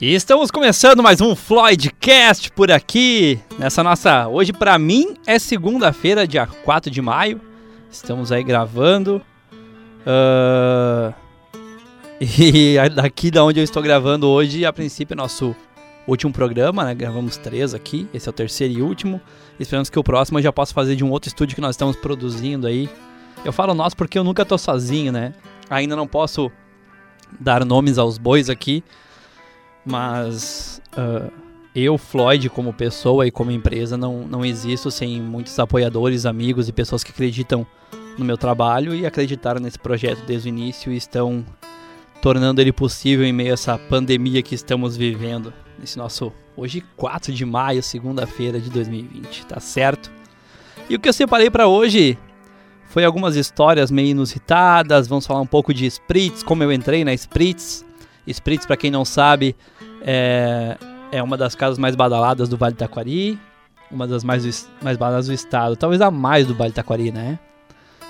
E estamos começando mais um Floydcast por aqui. Nessa nossa. Hoje, para mim, é segunda-feira, dia 4 de maio. Estamos aí gravando. Uh... E daqui da onde eu estou gravando hoje, a princípio, é nosso último programa, né? Gravamos três aqui. Esse é o terceiro e último. Esperamos que o próximo eu já possa fazer de um outro estúdio que nós estamos produzindo aí. Eu falo nosso porque eu nunca tô sozinho, né? Ainda não posso dar nomes aos bois aqui, mas uh, eu, Floyd, como pessoa e como empresa, não, não existo sem muitos apoiadores, amigos e pessoas que acreditam no meu trabalho e acreditaram nesse projeto desde o início e estão tornando ele possível em meio a essa pandemia que estamos vivendo. Nesse nosso hoje 4 de maio, segunda-feira de 2020, tá certo? E o que eu separei para hoje foi algumas histórias meio inusitadas, vamos falar um pouco de Spritz, como eu entrei na Spritz. Spritz, para quem não sabe, é, é uma das casas mais badaladas do Vale do Taquari, uma das mais, mais badaladas do estado, talvez a mais do Vale do Taquari, né?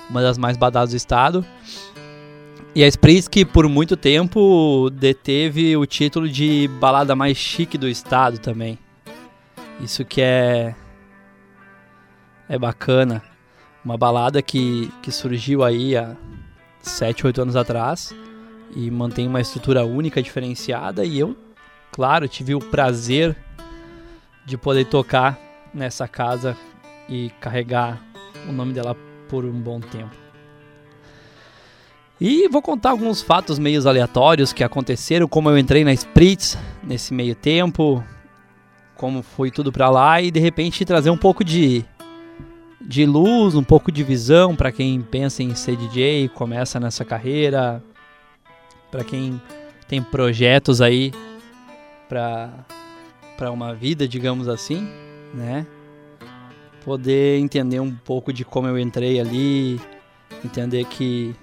Uma das mais badaladas do estado. E a Spritz que por muito tempo deteve o título de balada mais chique do estado também. Isso que é é bacana. Uma balada que, que surgiu aí há 7, 8 anos atrás e mantém uma estrutura única, diferenciada. E eu, claro, tive o prazer de poder tocar nessa casa e carregar o nome dela por um bom tempo. E vou contar alguns fatos meio aleatórios que aconteceram, como eu entrei na Spritz nesse meio tempo, como foi tudo para lá e de repente trazer um pouco de de luz, um pouco de visão para quem pensa em ser DJ, começa nessa carreira, para quem tem projetos aí para para uma vida, digamos assim, né? Poder entender um pouco de como eu entrei ali, entender que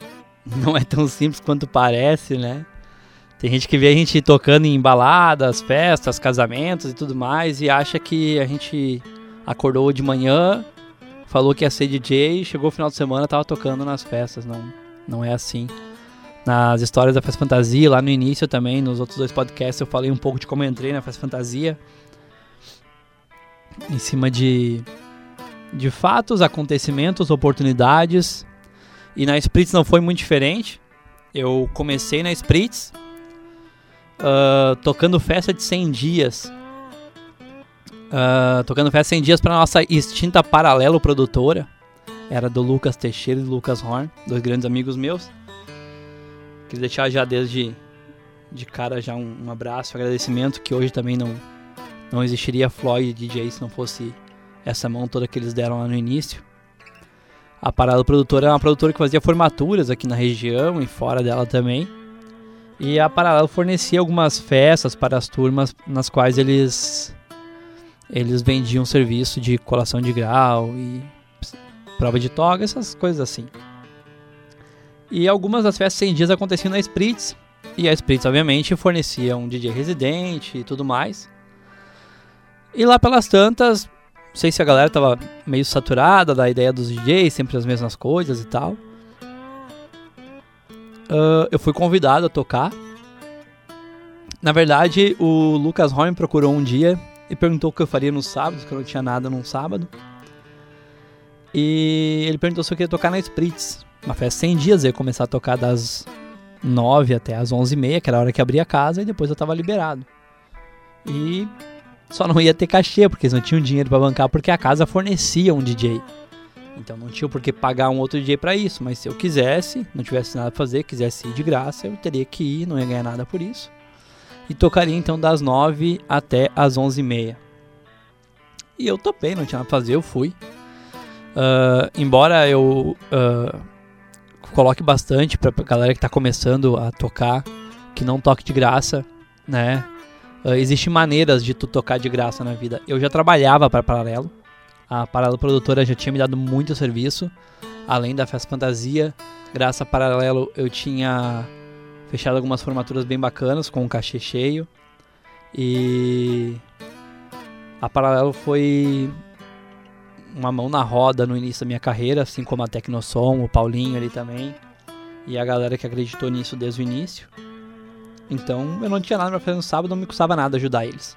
não é tão simples quanto parece, né? Tem gente que vê a gente tocando em baladas, festas, casamentos e tudo mais e acha que a gente acordou de manhã falou que ia ser DJ, chegou o final de semana, tava tocando nas festas. Não, não é assim. Nas histórias da Festa Fantasia, lá no início também, nos outros dois podcasts, eu falei um pouco de como eu entrei na Festa Fantasia. Em cima de, de fatos, acontecimentos, oportunidades. E na Spritz não foi muito diferente. Eu comecei na Spritz uh, tocando festa de 100 dias Uh, tocando festa 100 dias para nossa extinta Paralelo produtora. Era do Lucas Teixeira e do Lucas Horn, dois grandes amigos meus. Queria deixar já desde de cara já um, um abraço, um agradecimento que hoje também não não existiria Floyd DJ se não fosse essa mão toda que eles deram lá no início. A Paralelo Produtora é uma produtora que fazia formaturas aqui na região e fora dela também. E a Paralelo fornecia algumas festas para as turmas nas quais eles eles vendiam serviço de colação de grau e prova de toga, essas coisas assim. E algumas das festas 100 dias aconteciam na Spritz, e a Spritz, obviamente, fornecia um DJ residente e tudo mais. E lá pelas tantas, não sei se a galera tava meio saturada da ideia dos DJs, sempre as mesmas coisas e tal. Uh, eu fui convidado a tocar. Na verdade, o Lucas Horn procurou um dia e perguntou o que eu faria no sábado, que eu não tinha nada num sábado. E ele perguntou se eu queria tocar na Spritz. Uma festa 100 dias, eu ia começar a tocar das 9 até as 11h30, que era a hora que abria a casa, e depois eu tava liberado. E só não ia ter cachê, porque eles não tinham dinheiro para bancar, porque a casa fornecia um DJ. Então não tinha por que pagar um outro DJ para isso, mas se eu quisesse, não tivesse nada pra fazer, quisesse ir de graça, eu teria que ir, não ia ganhar nada por isso e tocaria então das 9 até as 11h30. E eu topei, não tinha nada pra fazer, eu fui. Uh, embora eu uh, coloque bastante pra galera que tá começando a tocar, que não toque de graça, né? Uh, Existem maneiras de tu tocar de graça na vida. Eu já trabalhava para Paralelo. A Paralelo Produtora já tinha me dado muito serviço. Além da Festa Fantasia, graças a Paralelo eu tinha fechado algumas formaturas bem bacanas, com um cachê cheio. E a Paralelo foi uma mão na roda no início da minha carreira, assim como a Tecnosom, o Paulinho ali também. E a galera que acreditou nisso desde o início. Então eu não tinha nada pra fazer no sábado, não me custava nada ajudar eles.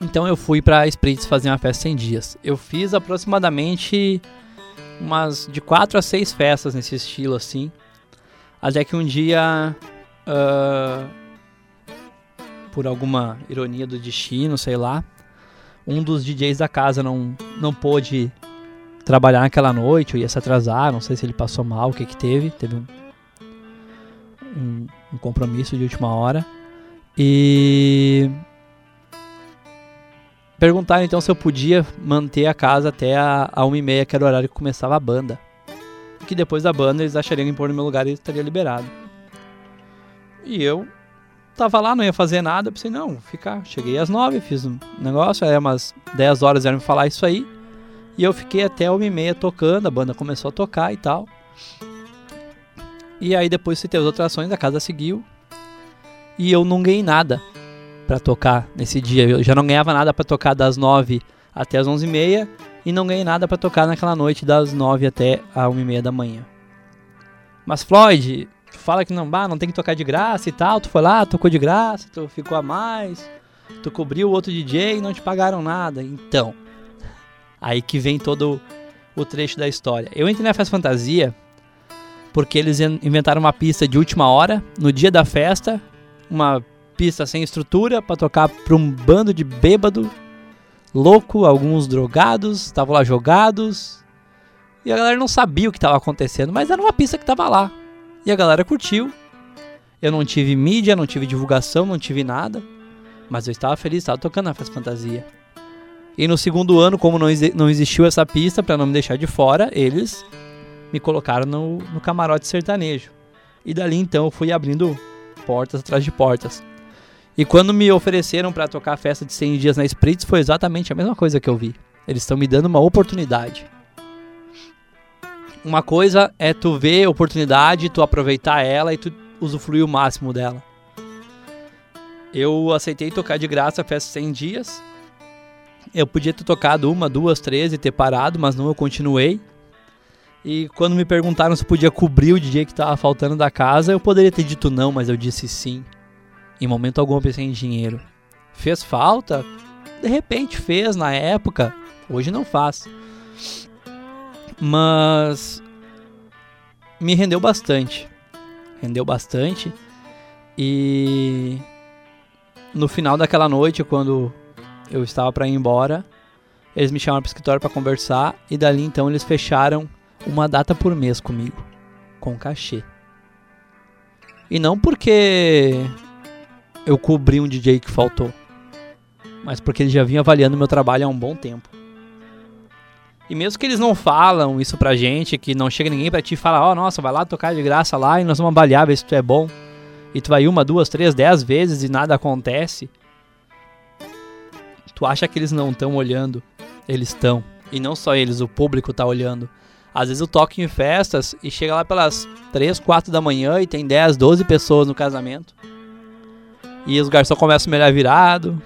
Então eu fui pra Spritz fazer uma festa em dias. Eu fiz aproximadamente umas de quatro a seis festas nesse estilo assim. Até que um dia, uh, por alguma ironia do destino, sei lá, um dos DJs da casa não, não pôde trabalhar naquela noite, ou ia se atrasar, não sei se ele passou mal, o que que teve, teve um, um, um compromisso de última hora. E perguntaram então se eu podia manter a casa até a, a 1h30, que era o horário que começava a banda. Que depois da banda eles achariam que pôr no meu lugar e estaria liberado. E eu tava lá, não ia fazer nada, pensei, não, ficar. Cheguei às 9, fiz um negócio, aí umas 10 horas eram me falar isso aí. E eu fiquei até 1h30 tocando, a banda começou a tocar e tal. E aí depois citei as outras ações, a casa seguiu. E eu não ganhei nada para tocar nesse dia. Eu já não ganhava nada para tocar das 9 até as 11h30 e não ganhei nada para tocar naquela noite das 9 até a 1h30 da manhã. Mas Floyd, fala que não, bah, não tem que tocar de graça e tal, tu foi lá, tocou de graça, tu ficou a mais, tu cobriu o outro DJ e não te pagaram nada. Então, aí que vem todo o trecho da história. Eu entrei na Festa Fantasia porque eles inventaram uma pista de última hora, no dia da festa, uma pista sem estrutura para tocar para um bando de bêbado, louco, alguns drogados, estavam lá jogados. E a galera não sabia o que estava acontecendo, mas era uma pista que estava lá. E a galera curtiu. Eu não tive mídia, não tive divulgação, não tive nada. Mas eu estava feliz, estava tocando na Festa Fantasia. E no segundo ano, como não, não existiu essa pista, para não me deixar de fora, eles me colocaram no, no camarote sertanejo. E dali então eu fui abrindo portas atrás de portas. E quando me ofereceram para tocar a festa de 100 dias na Spritz, foi exatamente a mesma coisa que eu vi. Eles estão me dando uma oportunidade. Uma coisa é tu ver a oportunidade, tu aproveitar ela e tu usufruir o máximo dela. Eu aceitei tocar de graça festa 100 dias. Eu podia ter tocado uma, duas, três e ter parado, mas não, eu continuei. E quando me perguntaram se podia cobrir o DJ que estava faltando da casa, eu poderia ter dito não, mas eu disse sim. Em momento algum eu pensei em dinheiro. Fez falta? De repente fez na época, hoje não faz. Mas me rendeu bastante. Rendeu bastante. E no final daquela noite, quando eu estava para ir embora, eles me chamaram para o escritório para conversar e dali então eles fecharam uma data por mês comigo, com cachê. E não porque eu cobri um DJ que faltou, mas porque eles já vinham avaliando meu trabalho há um bom tempo. E mesmo que eles não falam isso pra gente, que não chega ninguém pra ti e fala, ó, oh, nossa, vai lá tocar de graça lá e nós vamos avaliar, ver se tu é bom. E tu vai uma, duas, três, dez vezes e nada acontece. Tu acha que eles não estão olhando? Eles estão. E não só eles, o público tá olhando. Às vezes eu toco em festas e chega lá pelas 3, 4 da manhã e tem 10, 12 pessoas no casamento. E os garçons começam a me olhar virado.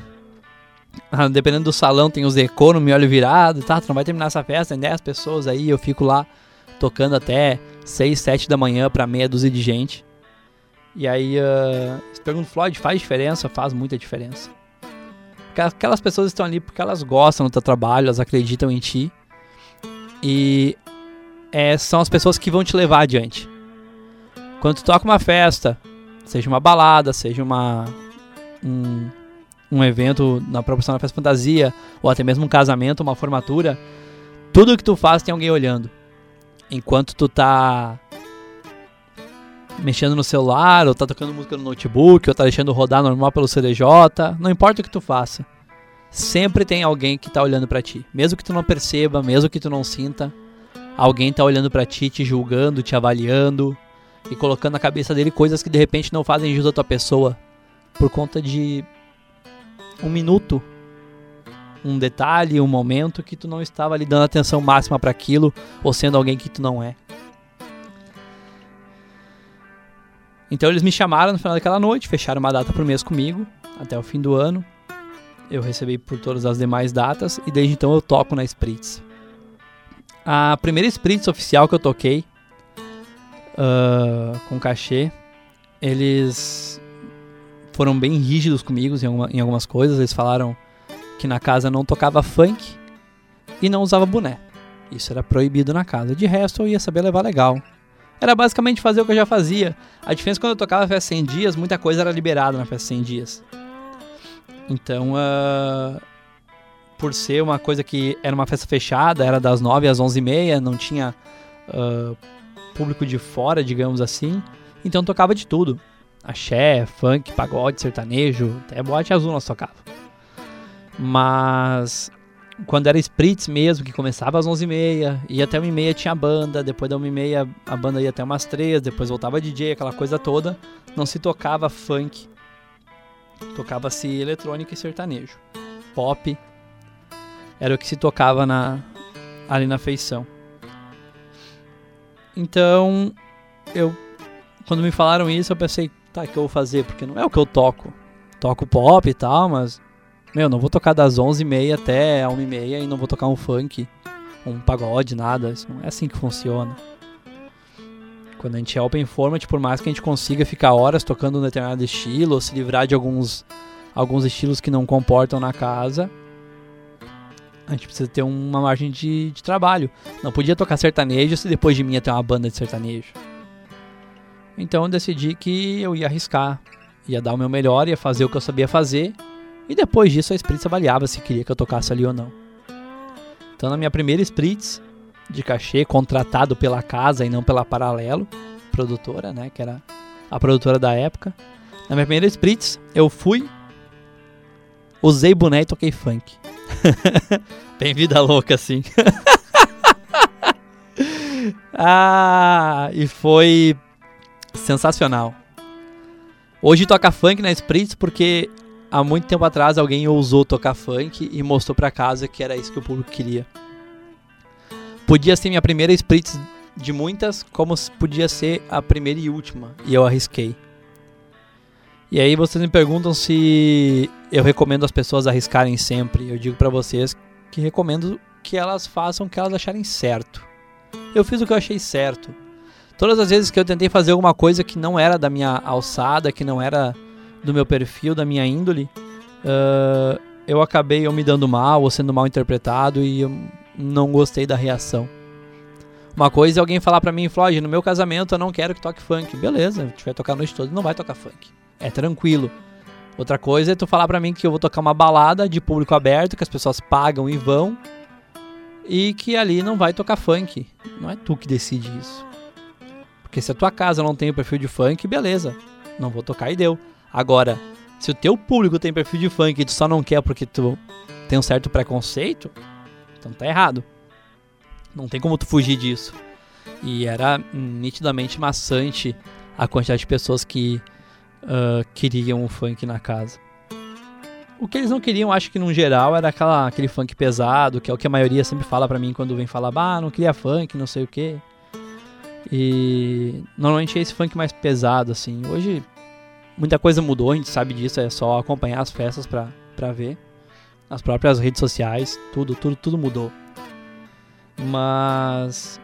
Ah, dependendo do salão, tem os econo me olham virado. Tá, tu não vai terminar essa festa, tem 10 pessoas aí. Eu fico lá tocando até 6, 7 da manhã pra meia dúzia de gente. E aí, uh, você pergunta, Floyd, faz diferença? Faz muita diferença. Aquelas pessoas estão ali porque elas gostam do teu trabalho, elas acreditam em ti. E é, são as pessoas que vão te levar adiante. Quando tu toca uma festa, seja uma balada, seja uma um, um evento na proporção da festa fantasia, ou até mesmo um casamento, uma formatura, tudo que tu faz tem alguém olhando. Enquanto tu tá mexendo no celular, ou tá tocando música no notebook, ou tá deixando rodar normal pelo CDJ, não importa o que tu faça. Sempre tem alguém que tá olhando para ti. Mesmo que tu não perceba, mesmo que tu não sinta, alguém tá olhando para ti, te julgando, te avaliando e colocando na cabeça dele coisas que de repente não fazem jus à tua pessoa por conta de um minuto, um detalhe, um momento que tu não estava ali dando atenção máxima para aquilo ou sendo alguém que tu não é. Então eles me chamaram no final daquela noite, fecharam uma data por mês comigo até o fim do ano. Eu recebi por todas as demais datas e desde então eu toco na Spritz. A primeira Spritz oficial que eu toquei uh, com cachê eles foram bem rígidos comigo em, alguma, em algumas coisas. Eles falaram que na casa não tocava funk e não usava boné. Isso era proibido na casa. De resto, eu ia saber levar legal. Era basicamente fazer o que eu já fazia. A diferença quando eu tocava festa 100 dias, muita coisa era liberada na festa 100 dias. Então, uh, por ser uma coisa que era uma festa fechada, era das 9 às 11 e meia, não tinha uh, público de fora, digamos assim. Então tocava de tudo. Axé, funk, pagode, sertanejo, até boate azul nós tocava. Mas quando era Spritz mesmo, que começava às 11h30, ia até 1h30 tinha banda, depois da 1h30 a banda ia até umas 3 depois voltava DJ, aquela coisa toda, não se tocava funk, tocava-se eletrônica e sertanejo. Pop era o que se tocava na, ali na feição. Então, eu quando me falaram isso, eu pensei, tá, que eu vou fazer? Porque não é o que eu toco. Toco pop e tal, mas meu, não vou tocar das 11h30 até a 1h30 e não vou tocar um funk, um pagode, nada. Isso não é assim que funciona. Quando a gente é open format, por mais que a gente consiga ficar horas tocando um determinado estilo, ou se livrar de alguns, alguns estilos que não comportam na casa, a gente precisa ter uma margem de, de trabalho. Não podia tocar sertanejo se depois de mim ia ter uma banda de sertanejo. Então eu decidi que eu ia arriscar, ia dar o meu melhor, ia fazer o que eu sabia fazer e depois disso a Spritz avaliava se queria que eu tocasse ali ou não. Então na minha primeira Spritz de cachê, contratado pela casa e não pela Paralelo, produtora, né, que era a produtora da época. Na minha primeira Spritz, eu fui, usei boné e toquei funk. Bem vida louca assim. ah, e foi sensacional. Hoje toca funk na Spritz porque há muito tempo atrás alguém ousou tocar funk e mostrou para casa que era isso que o público queria. Podia ser minha primeira spritz de muitas, como podia ser a primeira e última, e eu arrisquei. E aí vocês me perguntam se eu recomendo as pessoas arriscarem sempre. Eu digo para vocês que recomendo que elas façam o que elas acharem certo. Eu fiz o que eu achei certo. Todas as vezes que eu tentei fazer alguma coisa que não era da minha alçada, que não era do meu perfil, da minha índole, uh, eu acabei eu me dando mal ou sendo mal interpretado e eu não gostei da reação. Uma coisa é alguém falar pra mim, Floyd, no meu casamento eu não quero que toque funk. Beleza, gente vai tocar a noite toda, não vai tocar funk. É tranquilo. Outra coisa é tu falar pra mim que eu vou tocar uma balada de público aberto, que as pessoas pagam e vão, e que ali não vai tocar funk. Não é tu que decide isso. Porque se a tua casa não tem o perfil de funk, beleza, não vou tocar e deu. Agora, se o teu público tem perfil de funk e tu só não quer porque tu tem um certo preconceito, então tá errado. Não tem como tu fugir disso. E era nitidamente maçante a quantidade de pessoas que uh, queriam o funk na casa. O que eles não queriam, acho que no geral, era aquela, aquele funk pesado, que é o que a maioria sempre fala pra mim quando vem falar, bah, não queria funk, não sei o que. E normalmente é esse funk mais pesado, assim. Hoje Muita coisa mudou, a gente sabe disso, é só acompanhar as festas pra, pra ver. As próprias redes sociais, tudo, tudo, tudo mudou. Mas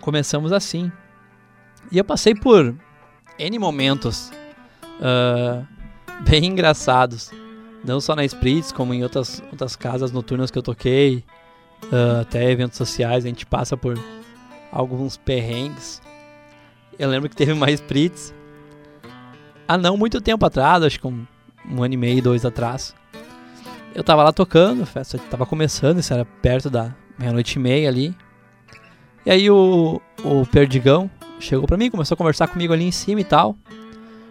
começamos assim. E eu passei por N momentos uh, bem engraçados. Não só na Spritz, como em outras, outras casas noturnas que eu toquei. Uh, até eventos sociais, a gente passa por alguns perrengues. Eu lembro que teve uma Spritz há não muito tempo atrás, acho que um, um ano e meio, dois atrás. Eu tava lá tocando, a festa tava começando, isso era perto da meia-noite e meia ali. E aí o, o Perdigão chegou pra mim, começou a conversar comigo ali em cima e tal.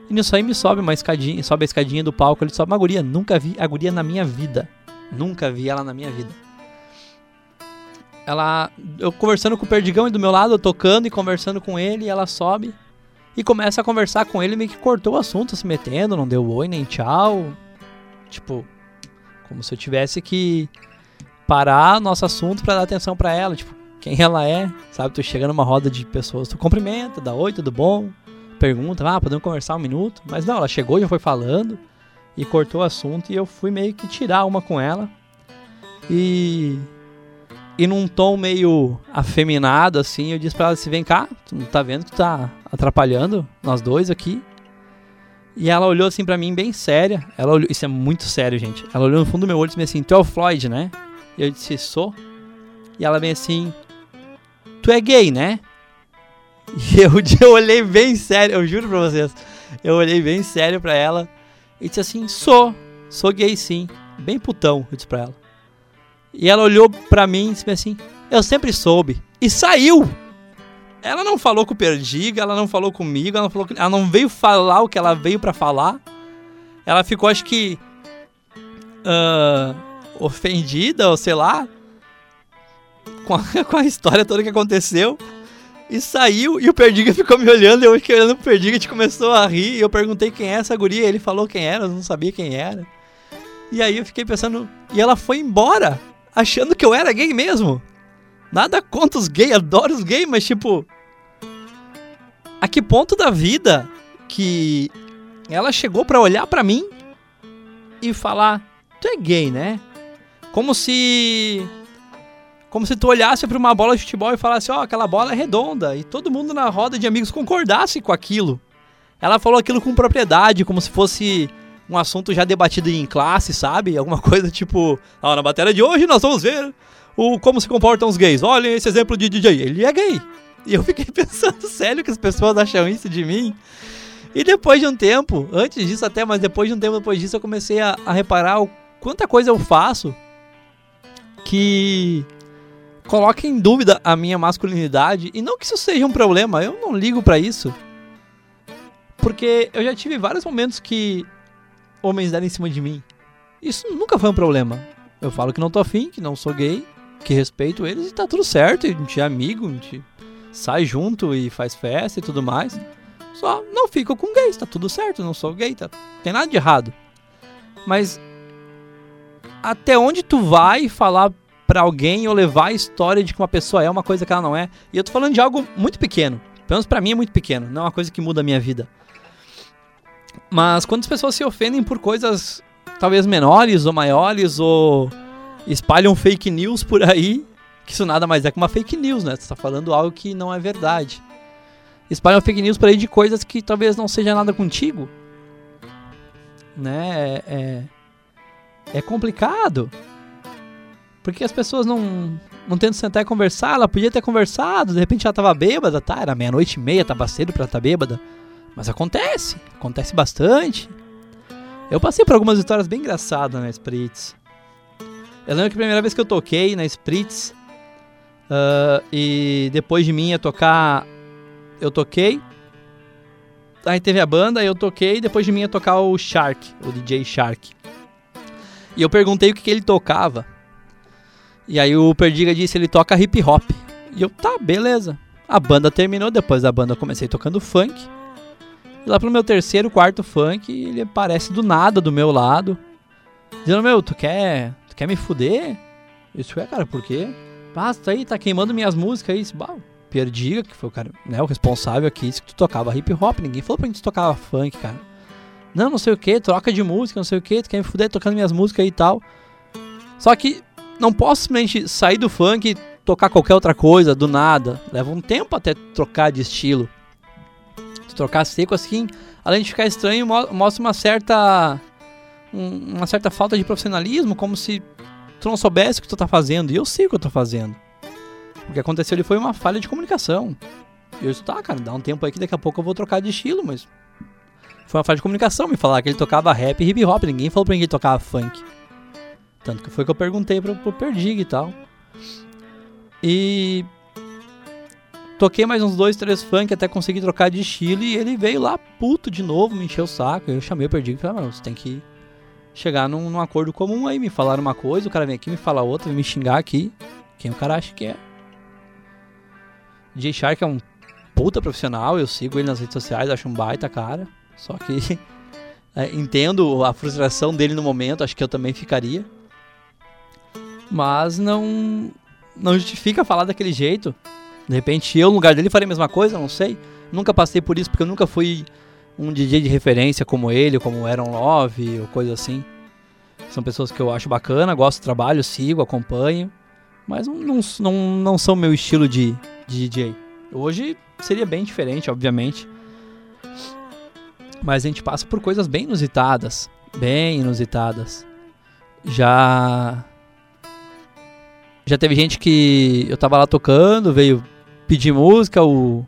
E nisso aí me sobe uma escadinha, sobe a escadinha do palco, ele sobe uma guria. Nunca vi a guria na minha vida. Nunca vi ela na minha vida. Ela. Eu conversando com o Perdigão e do meu lado, eu tocando e conversando com ele, e ela sobe e começa a conversar com ele, meio que cortou o assunto, se metendo, não deu oi nem tchau. Tipo, como se eu tivesse que parar nosso assunto para dar atenção para ela, tipo, quem ela é, sabe? Tu chega numa roda de pessoas, tu cumprimenta, dá oi, tudo bom? Pergunta, ah, podemos conversar um minuto? Mas não, ela chegou, já foi falando e cortou o assunto e eu fui meio que tirar uma com ela. E e num tom meio afeminado, assim, eu disse pra ela assim, vem cá, tu não tá vendo que tu tá atrapalhando nós dois aqui? E ela olhou assim pra mim bem séria. Ela olhou, isso é muito sério, gente. Ela olhou no fundo do meu olho e disse assim: Tu é o Floyd, né? E eu disse: Sou. E ela bem assim: Tu é gay, né? E eu, eu olhei bem sério, eu juro pra vocês. Eu olhei bem sério pra ela e disse assim: Sou, sou gay sim. Bem putão, eu disse pra ela. E ela olhou pra mim e disse assim: Eu sempre soube. E saiu! Ela não falou com o Perdiga, ela não falou comigo, ela não, falou, ela não veio falar o que ela veio para falar. Ela ficou, acho que. Uh, ofendida, ou sei lá. Com a, com a história toda que aconteceu. E saiu, e o Perdiga ficou me olhando, eu fiquei olhando pro Perdiga, a gente começou a rir, e eu perguntei quem é essa guria, ele falou quem era, eu não sabia quem era. E aí eu fiquei pensando, e ela foi embora, achando que eu era gay mesmo. Nada contra os gays, adoro os gays, mas tipo. A que ponto da vida que ela chegou para olhar para mim e falar: Tu é gay, né? Como se. Como se tu olhasse para uma bola de futebol e falasse: Ó, oh, aquela bola é redonda. E todo mundo na roda de amigos concordasse com aquilo. Ela falou aquilo com propriedade, como se fosse um assunto já debatido em classe, sabe? Alguma coisa tipo: oh, na matéria de hoje nós vamos ver o como se comportam os gays. Olhem esse exemplo de DJ, ele é gay. E eu fiquei pensando, sério que as pessoas acham isso de mim? E depois de um tempo, antes disso até, mas depois de um tempo depois disso, eu comecei a, a reparar o quanta coisa eu faço que coloca em dúvida a minha masculinidade. E não que isso seja um problema, eu não ligo para isso. Porque eu já tive vários momentos que homens deram em cima de mim. Isso nunca foi um problema. Eu falo que não tô afim, que não sou gay que respeito eles e tá tudo certo. A gente é amigo, a gente sai junto e faz festa e tudo mais. Só não fico com gays, tá tudo certo, não sou gay, tá, tem nada de errado. Mas até onde tu vai falar para alguém ou levar a história de que uma pessoa é uma coisa que ela não é? E eu tô falando de algo muito pequeno. Pelo menos pra mim é muito pequeno, não é uma coisa que muda a minha vida. Mas quando as pessoas se ofendem por coisas talvez menores ou maiores ou espalham fake news por aí, que isso nada mais é que uma fake news, né? Você tá falando algo que não é verdade. Espalham fake news por aí de coisas que talvez não seja nada contigo. Né? É, é, é complicado. Porque as pessoas não, não tentam sentar e conversar. Ela podia ter conversado, de repente ela tava bêbada, tá? Era meia-noite e meia, tava cedo pra estar tá bêbada. Mas acontece, acontece bastante. Eu passei por algumas histórias bem engraçadas na Spritz. Eu lembro que a primeira vez que eu toquei na Spritz, uh, e depois de mim ia tocar. Eu toquei. Aí teve a banda, eu toquei, depois de mim ia tocar o Shark, o DJ Shark. E eu perguntei o que, que ele tocava. E aí o Perdiga disse ele toca hip hop. E eu, tá, beleza. A banda terminou, depois da banda eu comecei tocando funk. E lá pro meu terceiro, quarto funk, ele aparece do nada do meu lado. Dizendo, meu, tu quer Tu quer me fuder? Disse, ué, cara, por quê? Tá aí, tá queimando minhas músicas aí. Bah, Perdiga, que foi o cara, né, o responsável aqui, disse que tu tocava hip hop. Ninguém falou pra gente tocava funk, cara. Não, não sei o que, troca de música, não sei o que, tu quer me fuder tocando minhas músicas aí e tal. Só que não posso simplesmente sair do funk e tocar qualquer outra coisa do nada. Leva um tempo até trocar de estilo. Trocar seco assim, além de ficar estranho, mostra uma certa um, uma certa falta de profissionalismo, como se tu não soubesse o que tu tá fazendo. E eu sei o que eu tô fazendo. O que aconteceu ali foi uma falha de comunicação. E eu disse, tá, cara, dá um tempo aí que daqui a pouco eu vou trocar de estilo, mas. Foi uma falha de comunicação me falar que ele tocava rap e hip hop. Ninguém falou pra mim que ele tocava funk. Tanto que foi que eu perguntei pro, pro Perdig e tal. E. Toquei mais uns dois, três funk até conseguir trocar de estilo. E ele veio lá puto de novo, me encheu o saco. Eu chamei o Perdig e falei, ah, mano, você tem que chegar num, num, acordo comum aí, me falar uma coisa, o cara vem aqui me falar outra, vem me xingar aqui. Quem o cara acha que é? DJ Shark é um puta profissional, eu sigo ele nas redes sociais, acho um baita cara. Só que é, entendo a frustração dele no momento, acho que eu também ficaria. Mas não não justifica falar daquele jeito. De repente eu no lugar dele faria a mesma coisa, não sei. Nunca passei por isso porque eu nunca fui um DJ de referência como ele, como Aaron Love ou coisa assim. São pessoas que eu acho bacana, gosto do trabalho, sigo, acompanho, mas não, não, não, são meu estilo de, de DJ. Hoje seria bem diferente, obviamente. Mas a gente passa por coisas bem inusitadas. Bem inusitadas. Já. Já teve gente que eu tava lá tocando, veio pedir música, o.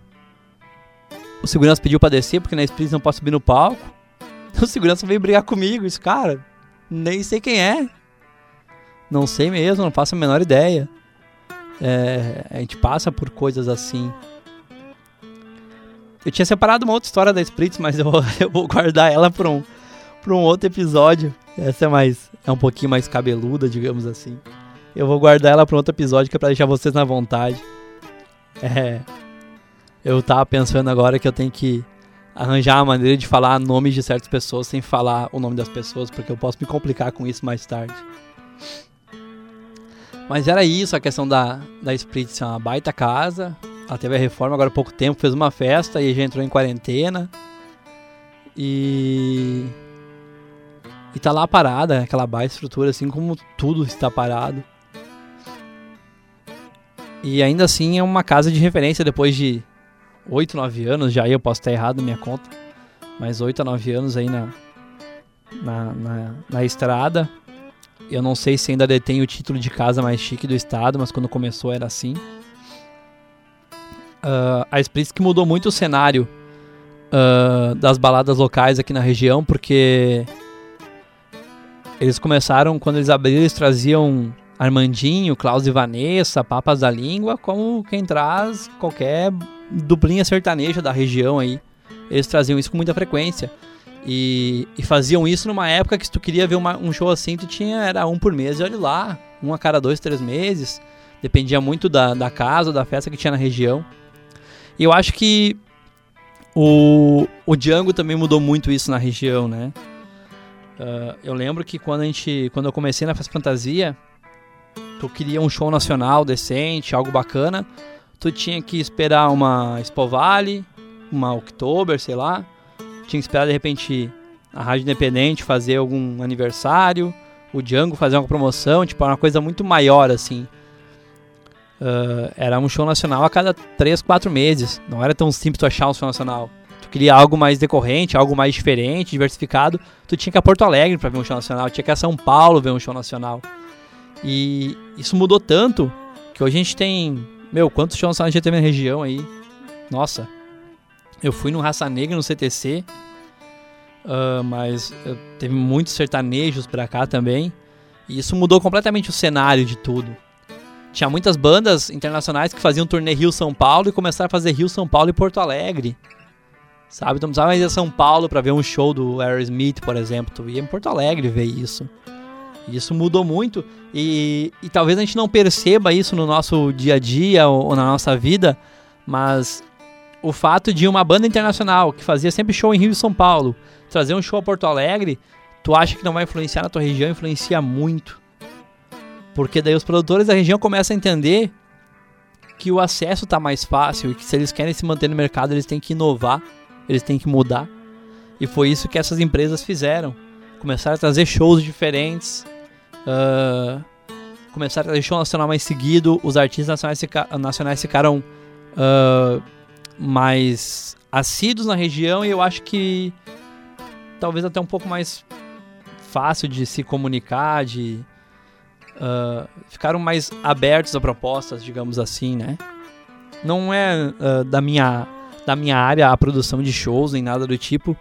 O segurança pediu pra descer, porque na Spritz não posso subir no palco. O segurança veio brigar comigo, isso, cara. Nem sei quem é. Não sei mesmo, não faço a menor ideia. É, a gente passa por coisas assim. Eu tinha separado uma outra história da Spritz, mas eu, eu vou guardar ela para um, pra um outro episódio. Essa é mais é um pouquinho mais cabeluda, digamos assim. Eu vou guardar ela para um outro episódio que é para deixar vocês na vontade. É. Eu tava pensando agora que eu tenho que arranjar uma maneira de falar nomes de certas pessoas sem falar o nome das pessoas, porque eu posso me complicar com isso mais tarde. Mas era isso, a questão da, da Spritz, é uma baita casa. Ela teve a reforma agora há pouco tempo, fez uma festa e já entrou em quarentena. E. E tá lá parada, aquela baita estrutura, assim como tudo está parado. E ainda assim é uma casa de referência depois de 8, 9 anos, já eu posso estar errado na minha conta, mas 8 a 9 anos aí na, na, na, na estrada. Eu não sei se ainda detém o título de casa mais chique do estado, mas quando começou era assim. Uh, a Spritz que mudou muito o cenário uh, das baladas locais aqui na região, porque eles começaram, quando eles abriram, eles traziam Armandinho, Klaus e Vanessa, Papas da Língua, como quem traz qualquer duplinha sertaneja da região aí. Eles traziam isso com muita frequência. E, e, faziam isso numa época que se tu queria ver uma, um show assim, tu tinha, era um por mês e olha lá, um a cada dois, três meses. Dependia muito da, da casa, da festa que tinha na região. E eu acho que o, o Django também mudou muito isso na região, né? Uh, eu lembro que quando a gente, quando eu comecei na Festa Fantasia, tu queria um show nacional decente, algo bacana, tu tinha que esperar uma Expo Vale, uma Oktober, sei lá, tinha que esperar de repente a Rádio Independente fazer algum aniversário, o Django fazer uma promoção, tipo, uma coisa muito maior assim. Uh, era um show nacional a cada 3, 4 meses. Não era tão simples tu achar um show nacional. Tu queria algo mais decorrente, algo mais diferente, diversificado. Tu tinha que ir a Porto Alegre para ver um show nacional, tinha que ir a São Paulo ver um show nacional. E isso mudou tanto que hoje a gente tem. Meu, quantos shows a gente teve na região aí? Nossa, eu fui no Raça Negra, no CTC, uh, mas teve muitos sertanejos pra cá também. E isso mudou completamente o cenário de tudo. Tinha muitas bandas internacionais que faziam turnê Rio-São Paulo e começaram a fazer Rio-São Paulo e Porto Alegre. Sabe? Então precisava ir a São Paulo para ver um show do Aerosmith, por exemplo. Tu ia em Porto Alegre ver isso. Isso mudou muito e, e talvez a gente não perceba isso no nosso dia a dia ou, ou na nossa vida, mas o fato de uma banda internacional que fazia sempre show em Rio e São Paulo trazer um show a Porto Alegre, tu acha que não vai influenciar na tua região? Influencia muito. Porque daí os produtores da região começam a entender que o acesso está mais fácil e que se eles querem se manter no mercado, eles têm que inovar, eles têm que mudar. E foi isso que essas empresas fizeram. Começaram a trazer shows diferentes, uh, começaram a trazer show nacional mais seguido, os artistas nacionais, fica nacionais ficaram uh, mais assíduos na região e eu acho que talvez até um pouco mais fácil de se comunicar, de uh, ficaram mais abertos a propostas, digamos assim, né? Não é uh, da minha da minha área a produção de shows nem nada do tipo,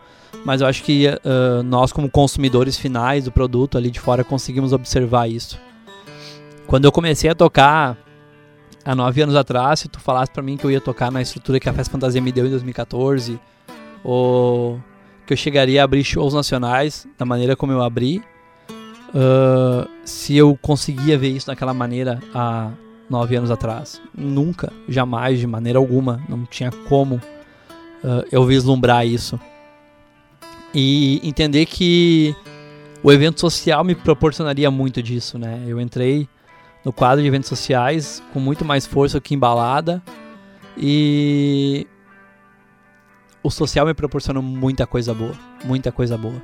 mas eu acho que uh, nós como consumidores finais do produto ali de fora conseguimos observar isso. Quando eu comecei a tocar há nove anos atrás, se tu falasse para mim que eu ia tocar na estrutura que a Festa Fantasia me deu em 2014, ou que eu chegaria a abrir shows nacionais da maneira como eu abri, uh, se eu conseguia ver isso daquela maneira há nove anos atrás. Nunca, jamais, de maneira alguma, não tinha como uh, eu vislumbrar isso. E entender que o evento social me proporcionaria muito disso, né? Eu entrei no quadro de eventos sociais com muito mais força que embalada e o social me proporcionou muita coisa boa, muita coisa boa.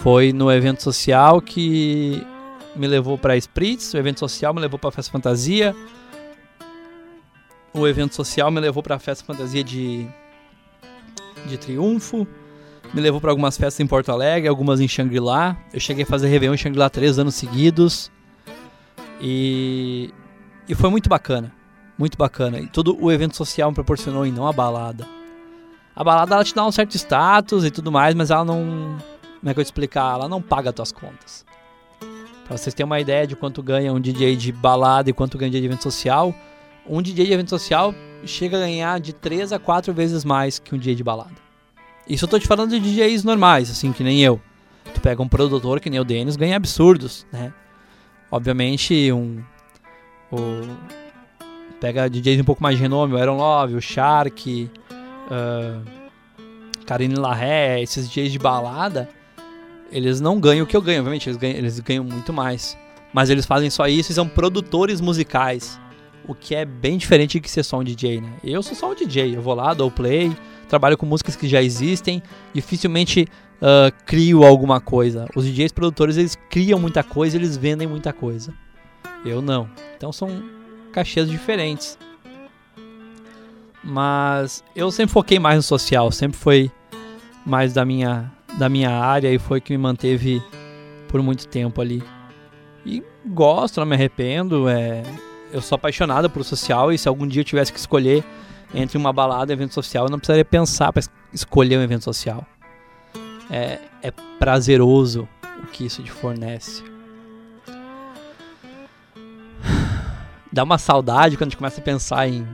Foi no evento social que me levou para Spritz, o evento social me levou para Festa Fantasia, o evento social me levou para a Festa Fantasia de, de Triunfo, me levou para algumas festas em Porto Alegre, algumas em Xangri-Lá. Eu cheguei a fazer Réveillon em Xangri-Lá três anos seguidos. E, e foi muito bacana. Muito bacana. E todo o evento social me proporcionou e não a balada. A balada ela te dá um certo status e tudo mais, mas ela não. Como é que eu te explicar? Ela não paga as tuas contas. Pra vocês terem uma ideia de quanto ganha um DJ de balada e quanto ganha de evento social, um DJ de evento social chega a ganhar de 3 a 4 vezes mais que um DJ de balada. Isso eu tô te falando de DJs normais, assim, que nem eu. Tu pega um produtor que nem o Denis, ganha absurdos, né? Obviamente, um. O, pega DJs um pouco mais de renome, o Aaron Love, o Shark, uh, Karine Larré, esses DJs de balada, eles não ganham o que eu ganho, obviamente, eles ganham, eles ganham muito mais. Mas eles fazem só isso e são produtores musicais. O que é bem diferente de ser só um DJ, né? Eu sou só um DJ, eu vou lá, dou play, trabalho com músicas que já existem, dificilmente uh, crio alguma coisa. Os DJs produtores, eles criam muita coisa, eles vendem muita coisa. Eu não. Então são cachês diferentes. Mas eu sempre foquei mais no social, sempre foi mais da minha, da minha área e foi que me manteve por muito tempo ali. E gosto, não me arrependo, é, eu sou apaixonado por social e se algum dia eu tivesse que escolher entre uma balada e um evento social, eu não precisaria pensar para escolher um evento social. É, é prazeroso o que isso te fornece. Dá uma saudade quando a gente começa a pensar em,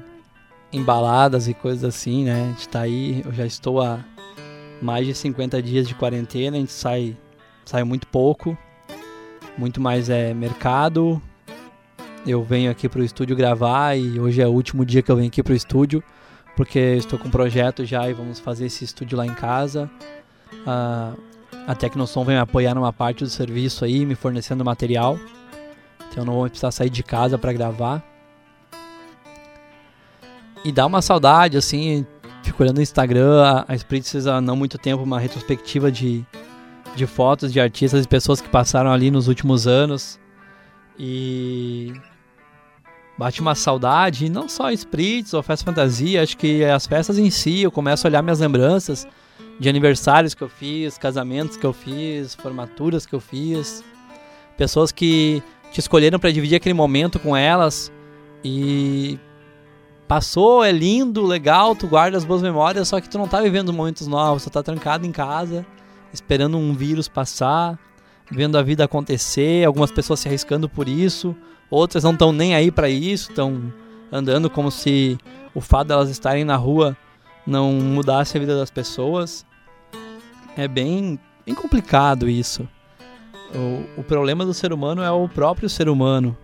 em baladas e coisas assim, né? A gente tá aí, eu já estou há mais de 50 dias de quarentena, a gente sai, sai muito pouco, muito mais é mercado, eu venho aqui para o estúdio gravar e hoje é o último dia que eu venho aqui para o estúdio, porque estou com um projeto já e vamos fazer esse estúdio lá em casa. Uh, a Tecnosom vem me apoiar numa parte do serviço aí, me fornecendo material. Então eu não vou precisar sair de casa para gravar. E dá uma saudade, assim, fico olhando no Instagram, a, Spritz há não muito tempo uma retrospectiva de, de fotos de artistas e pessoas que passaram ali nos últimos anos. E bate uma saudade, não só Spritz ou Festa Fantasia, acho que as festas em si, eu começo a olhar minhas lembranças de aniversários que eu fiz, casamentos que eu fiz, formaturas que eu fiz, pessoas que te escolheram para dividir aquele momento com elas e passou, é lindo, legal, tu guarda as boas memórias, só que tu não tá vivendo momentos novos, tu tá trancado em casa, esperando um vírus passar, vendo a vida acontecer, algumas pessoas se arriscando por isso, Outras não estão nem aí para isso, estão andando como se o fato delas estarem na rua não mudasse a vida das pessoas. É bem, bem complicado isso. O, o problema do ser humano é o próprio ser humano.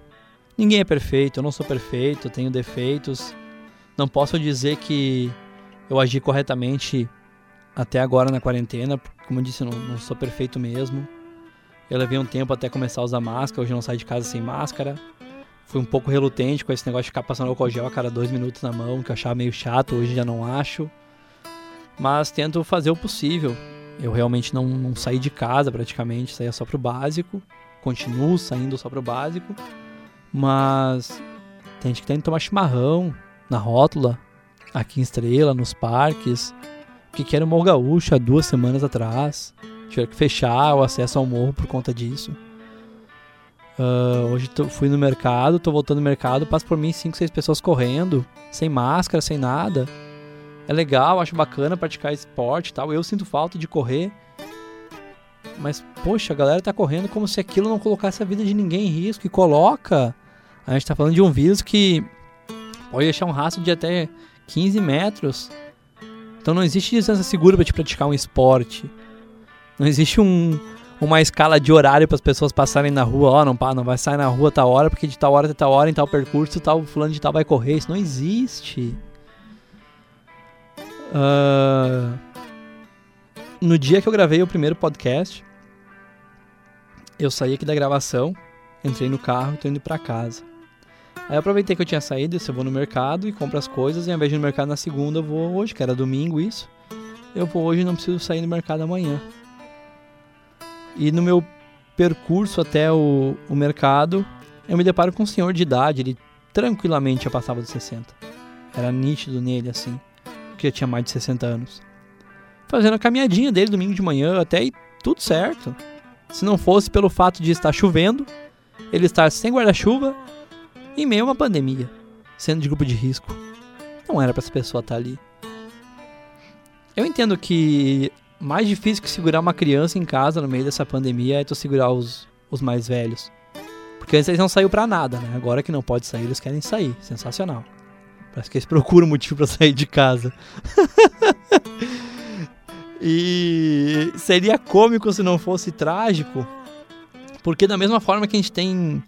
Ninguém é perfeito, eu não sou perfeito, tenho defeitos. Não posso dizer que eu agi corretamente até agora na quarentena, como eu disse, não, não sou perfeito mesmo. Eu levei um tempo até começar a usar máscara, hoje eu não saio de casa sem máscara. Fui um pouco relutante com esse negócio de ficar passando álcool gel a cada dois minutos na mão, que eu achava meio chato, hoje já não acho. Mas tento fazer o possível. Eu realmente não, não saí de casa praticamente, saía só pro básico. Continuo saindo só pro básico. Mas tem gente que que tomar chimarrão na rótula, aqui em Estrela, nos parques. Que era o Morro Gaúcho há duas semanas atrás tiveram que fechar o acesso ao morro por conta disso. Uh, hoje tô, fui no mercado, tô voltando no mercado, passa por mim 5, 6 pessoas correndo, sem máscara, sem nada. É legal, acho bacana praticar esporte e tal. Eu sinto falta de correr. Mas, poxa, a galera tá correndo como se aquilo não colocasse a vida de ninguém em risco. E coloca. A gente tá falando de um vírus que pode deixar um rastro de até 15 metros. Então não existe distância segura para te praticar um esporte. Não existe um, uma escala de horário para as pessoas passarem na rua. Ó, oh, não, não vai sair na rua tal hora, porque de tal hora até tal hora, em tal percurso, tal fulano de tal vai correr. Isso não existe. Uh, no dia que eu gravei o primeiro podcast, eu saí aqui da gravação, entrei no carro e tô indo para casa. Aí eu aproveitei que eu tinha saído, eu vou no mercado e compro as coisas, e ao invés de ir no mercado na segunda, eu vou hoje, que era domingo isso. Eu vou hoje e não preciso sair no mercado amanhã. E no meu percurso até o, o mercado, eu me deparo com um senhor de idade, ele tranquilamente já passava dos 60. Era nítido nele, assim, que já tinha mais de 60 anos. fazendo a caminhadinha dele domingo de manhã, até aí tudo certo. Se não fosse pelo fato de estar chovendo, ele estar sem guarda-chuva, em meio a uma pandemia, sendo de grupo de risco. Não era para essa pessoa estar ali. Eu entendo que mais difícil que segurar uma criança em casa no meio dessa pandemia é tu segurar os, os mais velhos. Porque antes eles não saiu para nada, né? Agora que não pode sair, eles querem sair. Sensacional. Parece que eles procuram motivo para sair de casa. e seria cômico se não fosse trágico. Porque da mesma forma que a gente tem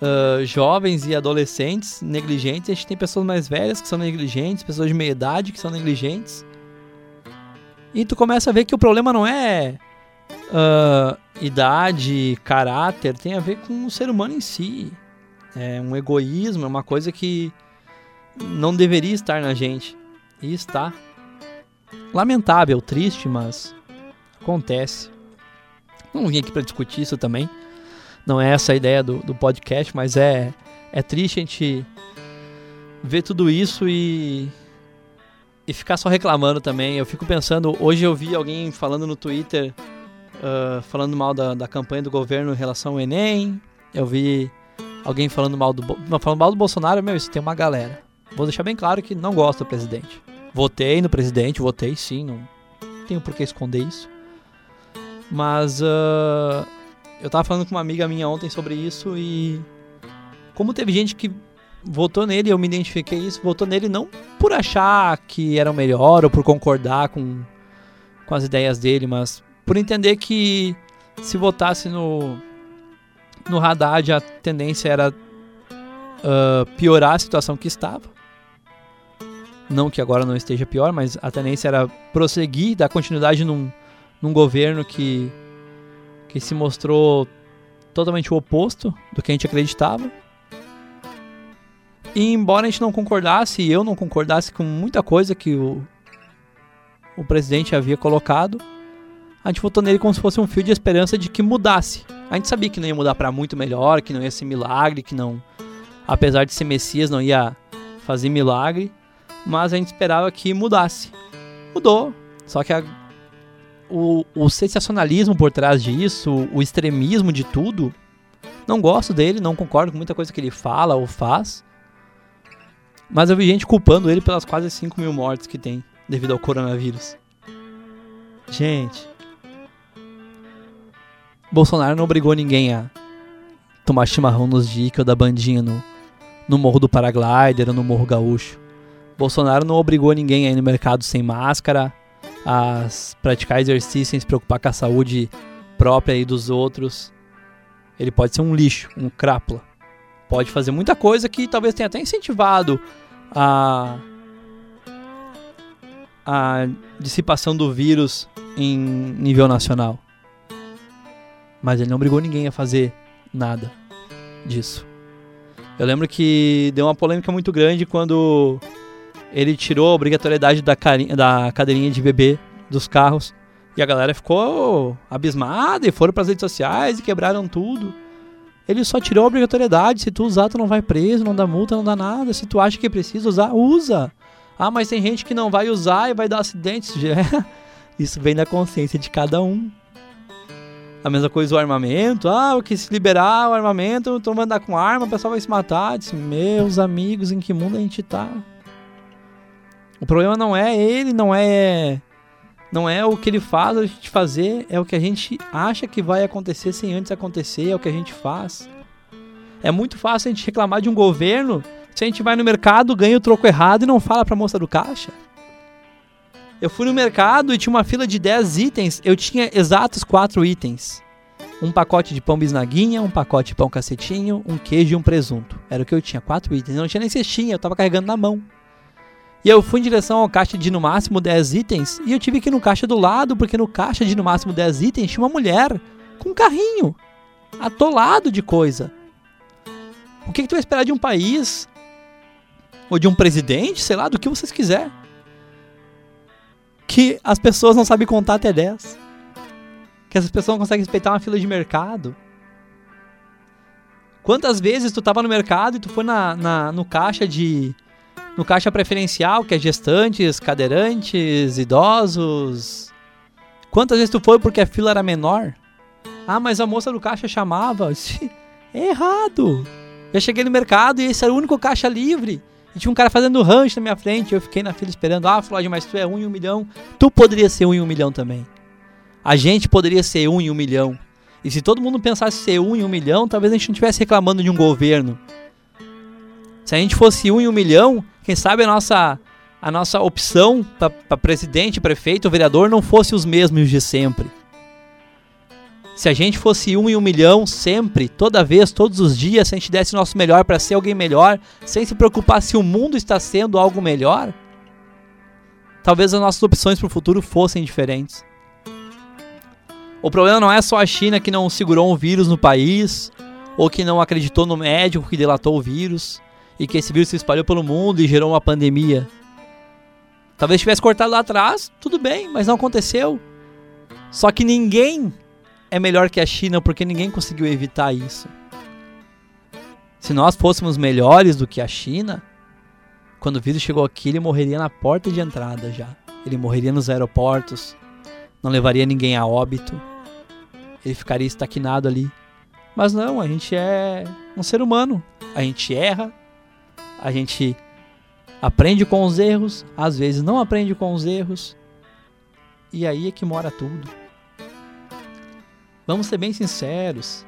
uh, jovens e adolescentes negligentes, a gente tem pessoas mais velhas que são negligentes, pessoas de meia idade que são negligentes. E tu começa a ver que o problema não é uh, idade, caráter, tem a ver com o ser humano em si. É um egoísmo, é uma coisa que não deveria estar na gente. E está. Lamentável, triste, mas acontece. Não vim aqui para discutir isso também. Não é essa a ideia do, do podcast, mas é, é triste a gente ver tudo isso e, e ficar só reclamando também. Eu fico pensando, hoje eu vi alguém falando no Twitter, uh, falando mal da, da campanha do governo em relação ao Enem. Eu vi alguém falando mal do, falando mal do Bolsonaro. Meu, isso tem uma galera. Vou deixar bem claro que não gosto do presidente. Votei no presidente, votei sim, não tenho por que esconder isso. Mas uh, eu tava falando com uma amiga minha ontem sobre isso e como teve gente que votou nele, eu me identifiquei isso, votou nele não por achar que era o melhor ou por concordar com, com as ideias dele, mas por entender que se votasse no no Haddad a tendência era uh, piorar a situação que estava. Não que agora não esteja pior, mas a tendência era prosseguir, dar continuidade num, num governo que que se mostrou totalmente o oposto do que a gente acreditava. E embora a gente não concordasse, e eu não concordasse com muita coisa que o, o presidente havia colocado, a gente votou nele como se fosse um fio de esperança de que mudasse. A gente sabia que não ia mudar para muito melhor, que não ia ser milagre, que não, apesar de ser Messias, não ia fazer milagre, mas a gente esperava que mudasse. Mudou, só que a, o, o sensacionalismo por trás disso, o extremismo de tudo, não gosto dele, não concordo com muita coisa que ele fala ou faz. Mas eu vi gente culpando ele pelas quase 5 mil mortes que tem devido ao coronavírus. Gente. Bolsonaro não obrigou ninguém a tomar chimarrão nos ou da bandinha no, no Morro do Paraglider ou no Morro Gaúcho. Bolsonaro não obrigou ninguém a ir no mercado sem máscara, a praticar exercício se preocupar com a saúde própria e dos outros. Ele pode ser um lixo, um crápula. Pode fazer muita coisa que talvez tenha até incentivado a, a dissipação do vírus em nível nacional. Mas ele não obrigou ninguém a fazer nada disso. Eu lembro que deu uma polêmica muito grande quando ele tirou a obrigatoriedade da, da cadeirinha de bebê dos carros. E a galera ficou abismada e foram para as redes sociais e quebraram tudo. Ele só tirou a obrigatoriedade. Se tu usar, tu não vai preso, não dá multa, não dá nada. Se tu acha que precisa usar, usa. Ah, mas tem gente que não vai usar e vai dar acidentes. Isso vem da consciência de cada um. A mesma coisa o armamento. Ah, o que se liberar o armamento, tu vai andar com arma, o pessoal vai se matar. Disse, meus amigos, em que mundo a gente tá? O problema não é ele, não é não é o que ele faz a gente fazer, é o que a gente acha que vai acontecer sem antes acontecer, é o que a gente faz. É muito fácil a gente reclamar de um governo se a gente vai no mercado, ganha o troco errado e não fala pra moça do caixa. Eu fui no mercado e tinha uma fila de 10 itens, eu tinha exatos 4 itens. Um pacote de pão bisnaguinha, um pacote de pão cacetinho, um queijo e um presunto. Era o que eu tinha, 4 itens. Eu não tinha nem cestinha, eu tava carregando na mão. E eu fui em direção ao caixa de no máximo 10 itens e eu tive que ir no caixa do lado, porque no caixa de no máximo 10 itens tinha uma mulher com um carrinho atolado de coisa. O que, que tu vai esperar de um país? Ou de um presidente, sei lá, do que vocês quiser. Que as pessoas não sabem contar até 10. Que as pessoas não conseguem respeitar uma fila de mercado. Quantas vezes tu tava no mercado e tu foi na, na no caixa de no caixa preferencial, que é gestantes, cadeirantes, idosos, Quantas vezes tu foi porque a fila era menor? Ah, mas a moça do caixa chamava. É errado. Eu cheguei no mercado e esse era o único caixa livre. E tinha um cara fazendo rancho na minha frente. Eu fiquei na fila esperando. Ah, Floyd, mas tu é um em um milhão. Tu poderia ser um em um milhão também. A gente poderia ser um em um milhão. E se todo mundo pensasse ser um em um milhão, talvez a gente não estivesse reclamando de um governo. Se a gente fosse um em um milhão, quem sabe a nossa, a nossa opção para presidente, prefeito, vereador não fosse os mesmos de sempre. Se a gente fosse um em um milhão sempre, toda vez, todos os dias, se a gente desse o nosso melhor para ser alguém melhor, sem se preocupar se o mundo está sendo algo melhor, talvez as nossas opções para o futuro fossem diferentes. O problema não é só a China que não segurou um vírus no país, ou que não acreditou no médico que delatou o vírus, e que esse vírus se espalhou pelo mundo e gerou uma pandemia. Talvez tivesse cortado lá atrás, tudo bem, mas não aconteceu. Só que ninguém é melhor que a China porque ninguém conseguiu evitar isso. Se nós fôssemos melhores do que a China, quando o vírus chegou aqui, ele morreria na porta de entrada já. Ele morreria nos aeroportos, não levaria ninguém a óbito, ele ficaria estagnado ali. Mas não, a gente é um ser humano. A gente erra, a gente aprende com os erros, às vezes não aprende com os erros, e aí é que mora tudo. Vamos ser bem sinceros.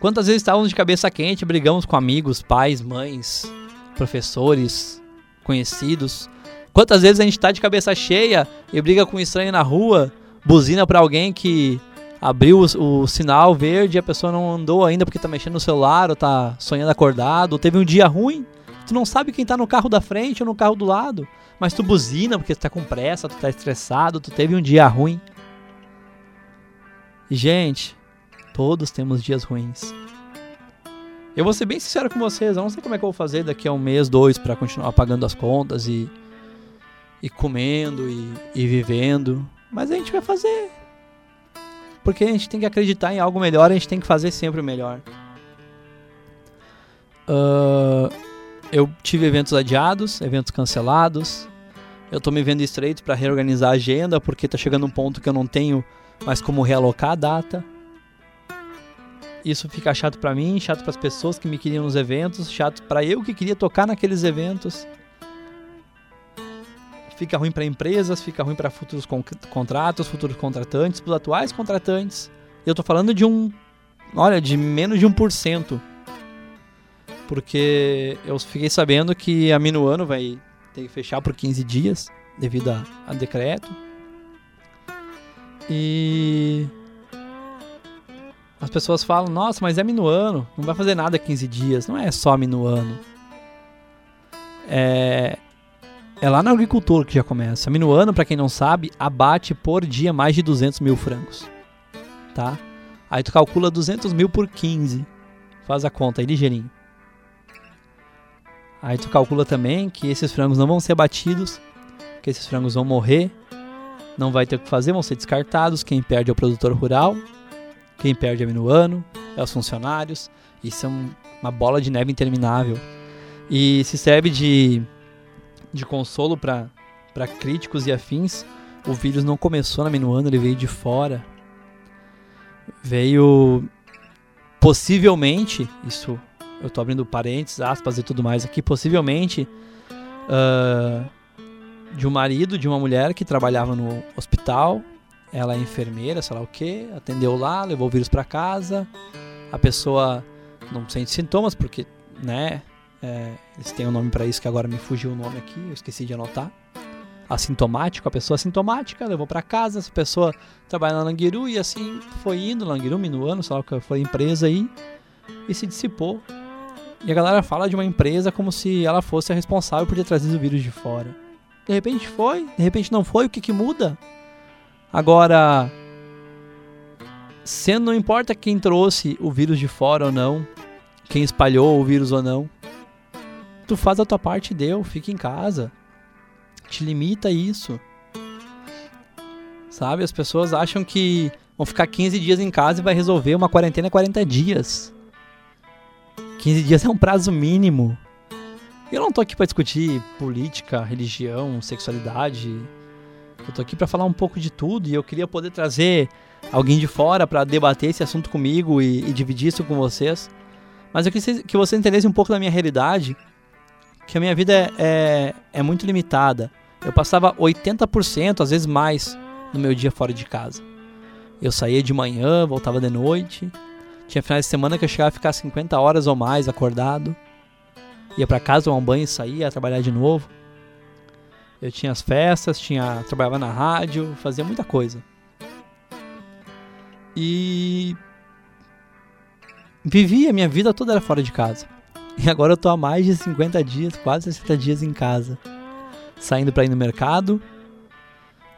Quantas vezes estávamos de cabeça quente, brigamos com amigos, pais, mães, professores, conhecidos? Quantas vezes a gente está de cabeça cheia e briga com um estranho na rua, buzina para alguém que abriu o, o, sinal verde e a pessoa não andou ainda porque está mexendo no celular ou está sonhando acordado, ou teve um dia ruim? Tu não sabe quem está no carro da frente ou no carro do lado, mas tu buzina porque tu tá com pressa, tu tá estressado, tu teve um dia ruim. Gente, todos temos dias ruins. Eu vou ser bem sincero com vocês, eu não sei como é que eu vou fazer daqui a um mês, dois, para continuar pagando as contas e, e comendo e, e vivendo. Mas a gente vai fazer. Porque a gente tem que acreditar em algo melhor, a gente tem que fazer sempre o melhor. Uh, eu tive eventos adiados, eventos cancelados. Eu tô me vendo estreito para reorganizar a agenda, porque tá chegando um ponto que eu não tenho mas como realocar a data. Isso fica chato para mim, chato para as pessoas que me queriam nos eventos, chato para eu que queria tocar naqueles eventos. Fica ruim para empresas, fica ruim para futuros con contratos, futuros contratantes, para os atuais contratantes. Eu tô falando de um, olha, de menos de 1%. Porque eu fiquei sabendo que a Minuano vai ter que fechar por 15 dias devido a, a decreto. E as pessoas falam: "Nossa, mas é minuano, não vai fazer nada 15 dias". Não é só minuano. É é lá no agricultor que já começa. Minuano, para quem não sabe, abate por dia mais de 200 mil frangos. Tá? Aí tu calcula 200 mil por 15. Faz a conta aí ligeirinho. Aí tu calcula também que esses frangos não vão ser abatidos, que esses frangos vão morrer não vai ter o que fazer, vão ser descartados. Quem perde é o produtor rural, quem perde é o minuano, é os funcionários. Isso é um, uma bola de neve interminável. E se serve de, de consolo para críticos e afins, o vírus não começou na Minuano, ele veio de fora. Veio possivelmente, isso eu estou abrindo parênteses, aspas e tudo mais aqui, possivelmente uh, de um marido de uma mulher que trabalhava no hospital. Ela é enfermeira, sei lá o que, atendeu lá, levou o vírus para casa. A pessoa não sente sintomas porque, né, é, eles têm um nome para isso que agora me fugiu o nome aqui, eu esqueci de anotar. Assintomático, a pessoa assintomática levou para casa, essa pessoa trabalha na Languiru e assim foi indo, Languiru, Minuano, sei lá o que foi a empresa aí, e se dissipou. E a galera fala de uma empresa como se ela fosse a responsável por ter trazido o vírus de fora. De repente foi, de repente não foi, o que, que muda? Agora, sendo não importa quem trouxe o vírus de fora ou não, quem espalhou o vírus ou não, tu faz a tua parte deu, fica em casa. Te limita isso. Sabe, as pessoas acham que vão ficar 15 dias em casa e vai resolver uma quarentena 40 dias. 15 dias é um prazo mínimo. Eu não tô aqui para discutir política, religião, sexualidade, Eu tô aqui para falar um pouco de tudo e eu queria poder trazer alguém de fora para debater esse assunto comigo e, e, dividir isso com vocês. Mas eu queria que você entendesse um pouco da minha realidade, que a minha vida é, é, é muito limitada. Eu passava 80%, às vezes mais, no meu dia fora de casa. Eu saía de manhã, voltava de noite. Tinha finais de semana que eu chegava a ficar 50 horas ou mais acordado. Ia para casa, tomar um banho e saía, trabalhar de novo. Eu tinha as festas, tinha trabalhava na rádio, fazia muita coisa. E vivi a minha vida toda era fora de casa. E agora eu tô há mais de 50 dias, quase 60 dias em casa. Saindo para ir no mercado,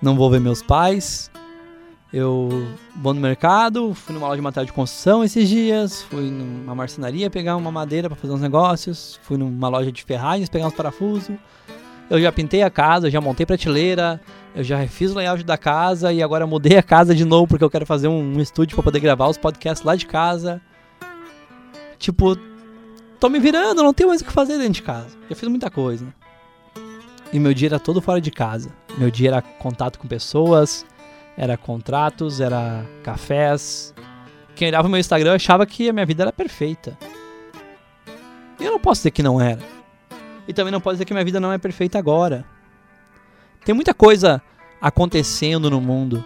não vou ver meus pais. Eu vou no mercado, fui numa loja de material de construção esses dias, fui numa marcenaria pegar uma madeira para fazer uns negócios, fui numa loja de ferragens pegar uns parafusos. Eu já pintei a casa, já montei prateleira, eu já refiz o layout da casa e agora mudei a casa de novo porque eu quero fazer um, um estúdio para poder gravar os podcasts lá de casa. Tipo, tô me virando, não tenho mais o que fazer dentro de casa. Já fiz muita coisa. E meu dia era todo fora de casa. Meu dia era contato com pessoas, era contratos, era cafés. Quem olhava o meu Instagram achava que a minha vida era perfeita. E eu não posso dizer que não era. E também não posso dizer que minha vida não é perfeita agora. Tem muita coisa acontecendo no mundo.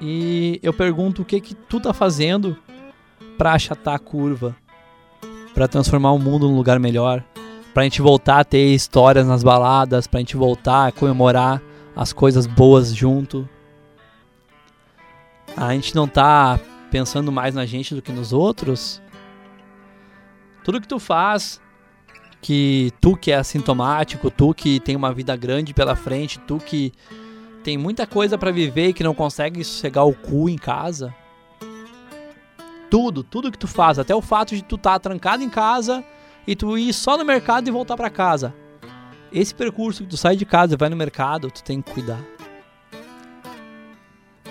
E eu pergunto o que que tu tá fazendo para achatar a curva, para transformar o mundo num lugar melhor, pra gente voltar a ter histórias nas baladas, pra gente voltar a comemorar as coisas boas junto. A gente não tá pensando mais na gente do que nos outros. Tudo que tu faz, que tu que é assintomático, tu que tem uma vida grande pela frente, tu que tem muita coisa para viver e que não consegue sossegar o cu em casa. Tudo, tudo que tu faz, até o fato de tu estar tá trancado em casa e tu ir só no mercado e voltar para casa. Esse percurso que tu sai de casa vai no mercado, tu tem que cuidar.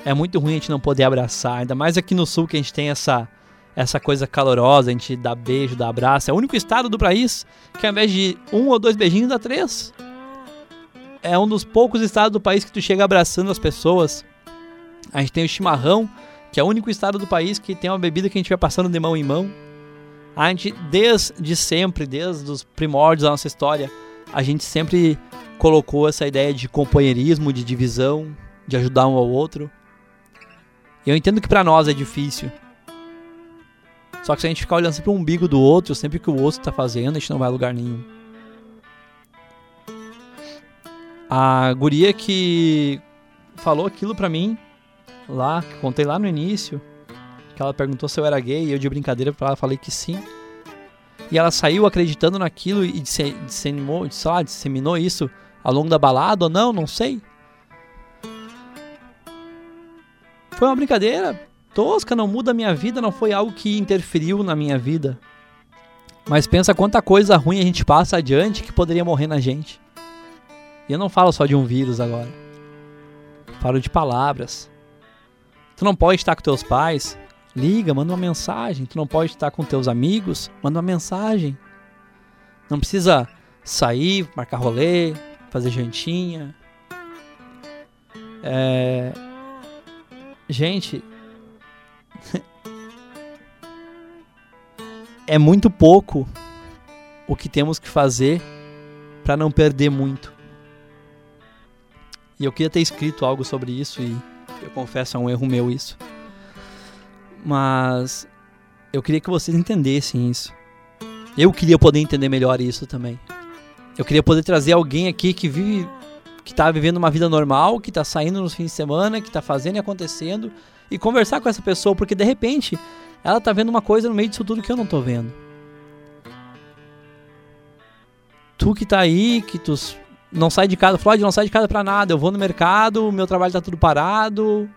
É muito ruim a gente não poder abraçar, ainda mais aqui no sul que a gente tem essa essa coisa calorosa, a gente dá beijo, dá abraço. É o único estado do país que ao invés de um ou dois beijinhos dá três. É um dos poucos estados do país que tu chega abraçando as pessoas. A gente tem o chimarrão, que é o único estado do país que tem uma bebida que a gente vai passando de mão em mão. A gente, desde sempre, desde os primórdios da nossa história, a gente sempre colocou essa ideia de companheirismo, de divisão, de ajudar um ao outro. Eu entendo que para nós é difícil. Só que se a gente ficar olhando sempre o umbigo do outro, sempre que o outro tá fazendo, a gente não vai a lugar nenhum. A guria que falou aquilo pra mim, lá, que contei lá no início, que ela perguntou se eu era gay e eu de brincadeira para ela falei que sim. E ela saiu acreditando naquilo e dissemou, sei lá, disseminou isso ao longo da balada ou não, não sei. Foi uma brincadeira tosca, não muda a minha vida, não foi algo que interferiu na minha vida. Mas pensa quanta coisa ruim a gente passa adiante que poderia morrer na gente. E eu não falo só de um vírus agora. Falo de palavras. Tu não pode estar com teus pais Liga, manda uma mensagem. Tu não pode estar com teus amigos, manda uma mensagem. Não precisa sair, marcar rolê, fazer jantinha. É... Gente, é muito pouco o que temos que fazer para não perder muito. E eu queria ter escrito algo sobre isso e eu confesso é um erro meu isso. Mas eu queria que vocês entendessem isso. Eu queria poder entender melhor isso também. Eu queria poder trazer alguém aqui que vive, que está vivendo uma vida normal, que está saindo nos fins de semana, que está fazendo e acontecendo, e conversar com essa pessoa, porque de repente ela está vendo uma coisa no meio disso tudo que eu não estou vendo. Tu que está aí, que tu não sai de casa, Floyd, não sai de casa para nada, eu vou no mercado, meu trabalho está tudo parado,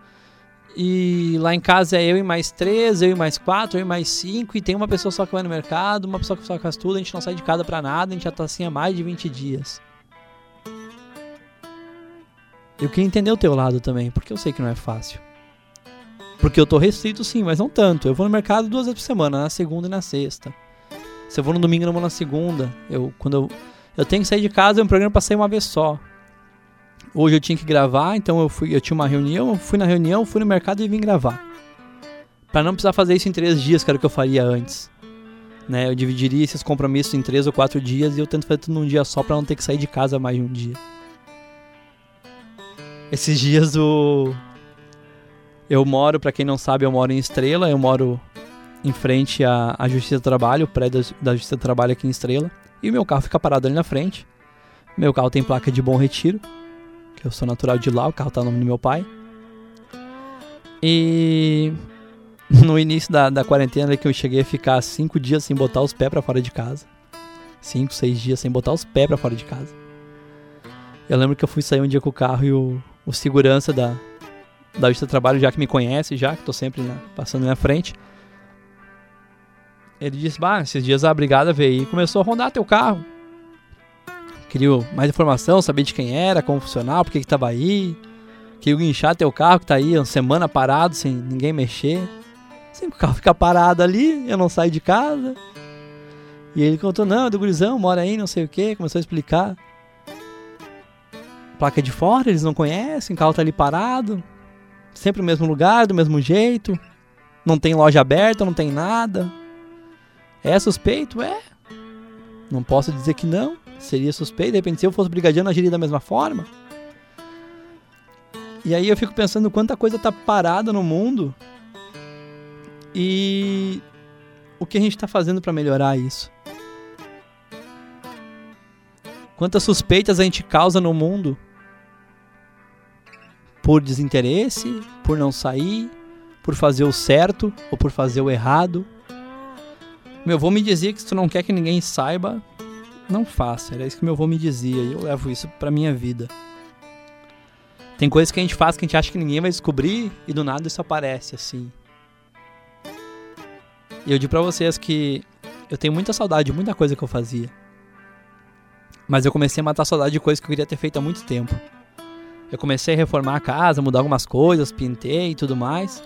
e lá em casa é eu e mais três, eu e mais quatro, eu e mais cinco, e tem uma pessoa só que vai no mercado, uma pessoa que só faz tudo, a gente não sai de casa pra nada, a gente já tá assim há mais de 20 dias. Eu queria entender o teu lado também, porque eu sei que não é fácil. Porque eu tô restrito sim, mas não tanto. Eu vou no mercado duas vezes por semana, na segunda e na sexta. Se eu vou no domingo, eu não vou na segunda. Eu, quando eu, eu tenho que sair de casa, eu me programa pra sair uma vez só. Hoje eu tinha que gravar, então eu fui, eu tinha uma reunião, eu fui na reunião, fui no mercado e vim gravar. Para não precisar fazer isso em três dias, que era o que eu faria antes. Né? Eu dividiria esses compromissos em três ou quatro dias e eu tento fazer tudo num dia só para não ter que sair de casa mais de um dia. Esses dias o eu moro, para quem não sabe, eu moro em Estrela, eu moro em frente à, à Justiça do Trabalho, o prédio da Justiça do Trabalho aqui em Estrela, e o meu carro fica parado ali na frente. Meu carro tem placa de Bom Retiro, que eu sou natural de lá, o carro tá no nome do meu pai. E no início da, da quarentena que eu cheguei a ficar cinco dias sem botar os pés para fora de casa. Cinco, seis dias sem botar os pés para fora de casa. Eu lembro que eu fui sair um dia com o carro e o, o segurança da, da Justiça do Trabalho, já que me conhece, já que tô sempre né, passando na minha frente. Ele disse, bah, esses dias a brigada veio e começou a rondar teu carro. Queria mais informação, saber de quem era, como funcionava, por que que tava aí. Queria guinchar teu carro que tá aí uma semana parado, sem ninguém mexer. Sempre o carro fica parado ali, eu não saio de casa. E ele contou, não, é do gurizão, mora aí, não sei o que, começou a explicar. Placa de fora, eles não conhecem, o carro tá ali parado. Sempre no mesmo lugar, do mesmo jeito. Não tem loja aberta, não tem nada. É suspeito? É. Não posso dizer que não. Seria suspeito. De repente, se eu fosse brigadiano, agiria da mesma forma. E aí eu fico pensando quanta coisa tá parada no mundo e o que a gente está fazendo para melhorar isso. Quantas suspeitas a gente causa no mundo por desinteresse, por não sair, por fazer o certo ou por fazer o errado. Meu avô me dizia que se tu não quer que ninguém saiba, não faça. Era isso que meu avô me dizia e eu levo isso pra minha vida. Tem coisas que a gente faz que a gente acha que ninguém vai descobrir e do nada isso aparece assim. E eu digo pra vocês que eu tenho muita saudade de muita coisa que eu fazia. Mas eu comecei a matar a saudade de coisas que eu queria ter feito há muito tempo. Eu comecei a reformar a casa, mudar algumas coisas, pintei e tudo mais.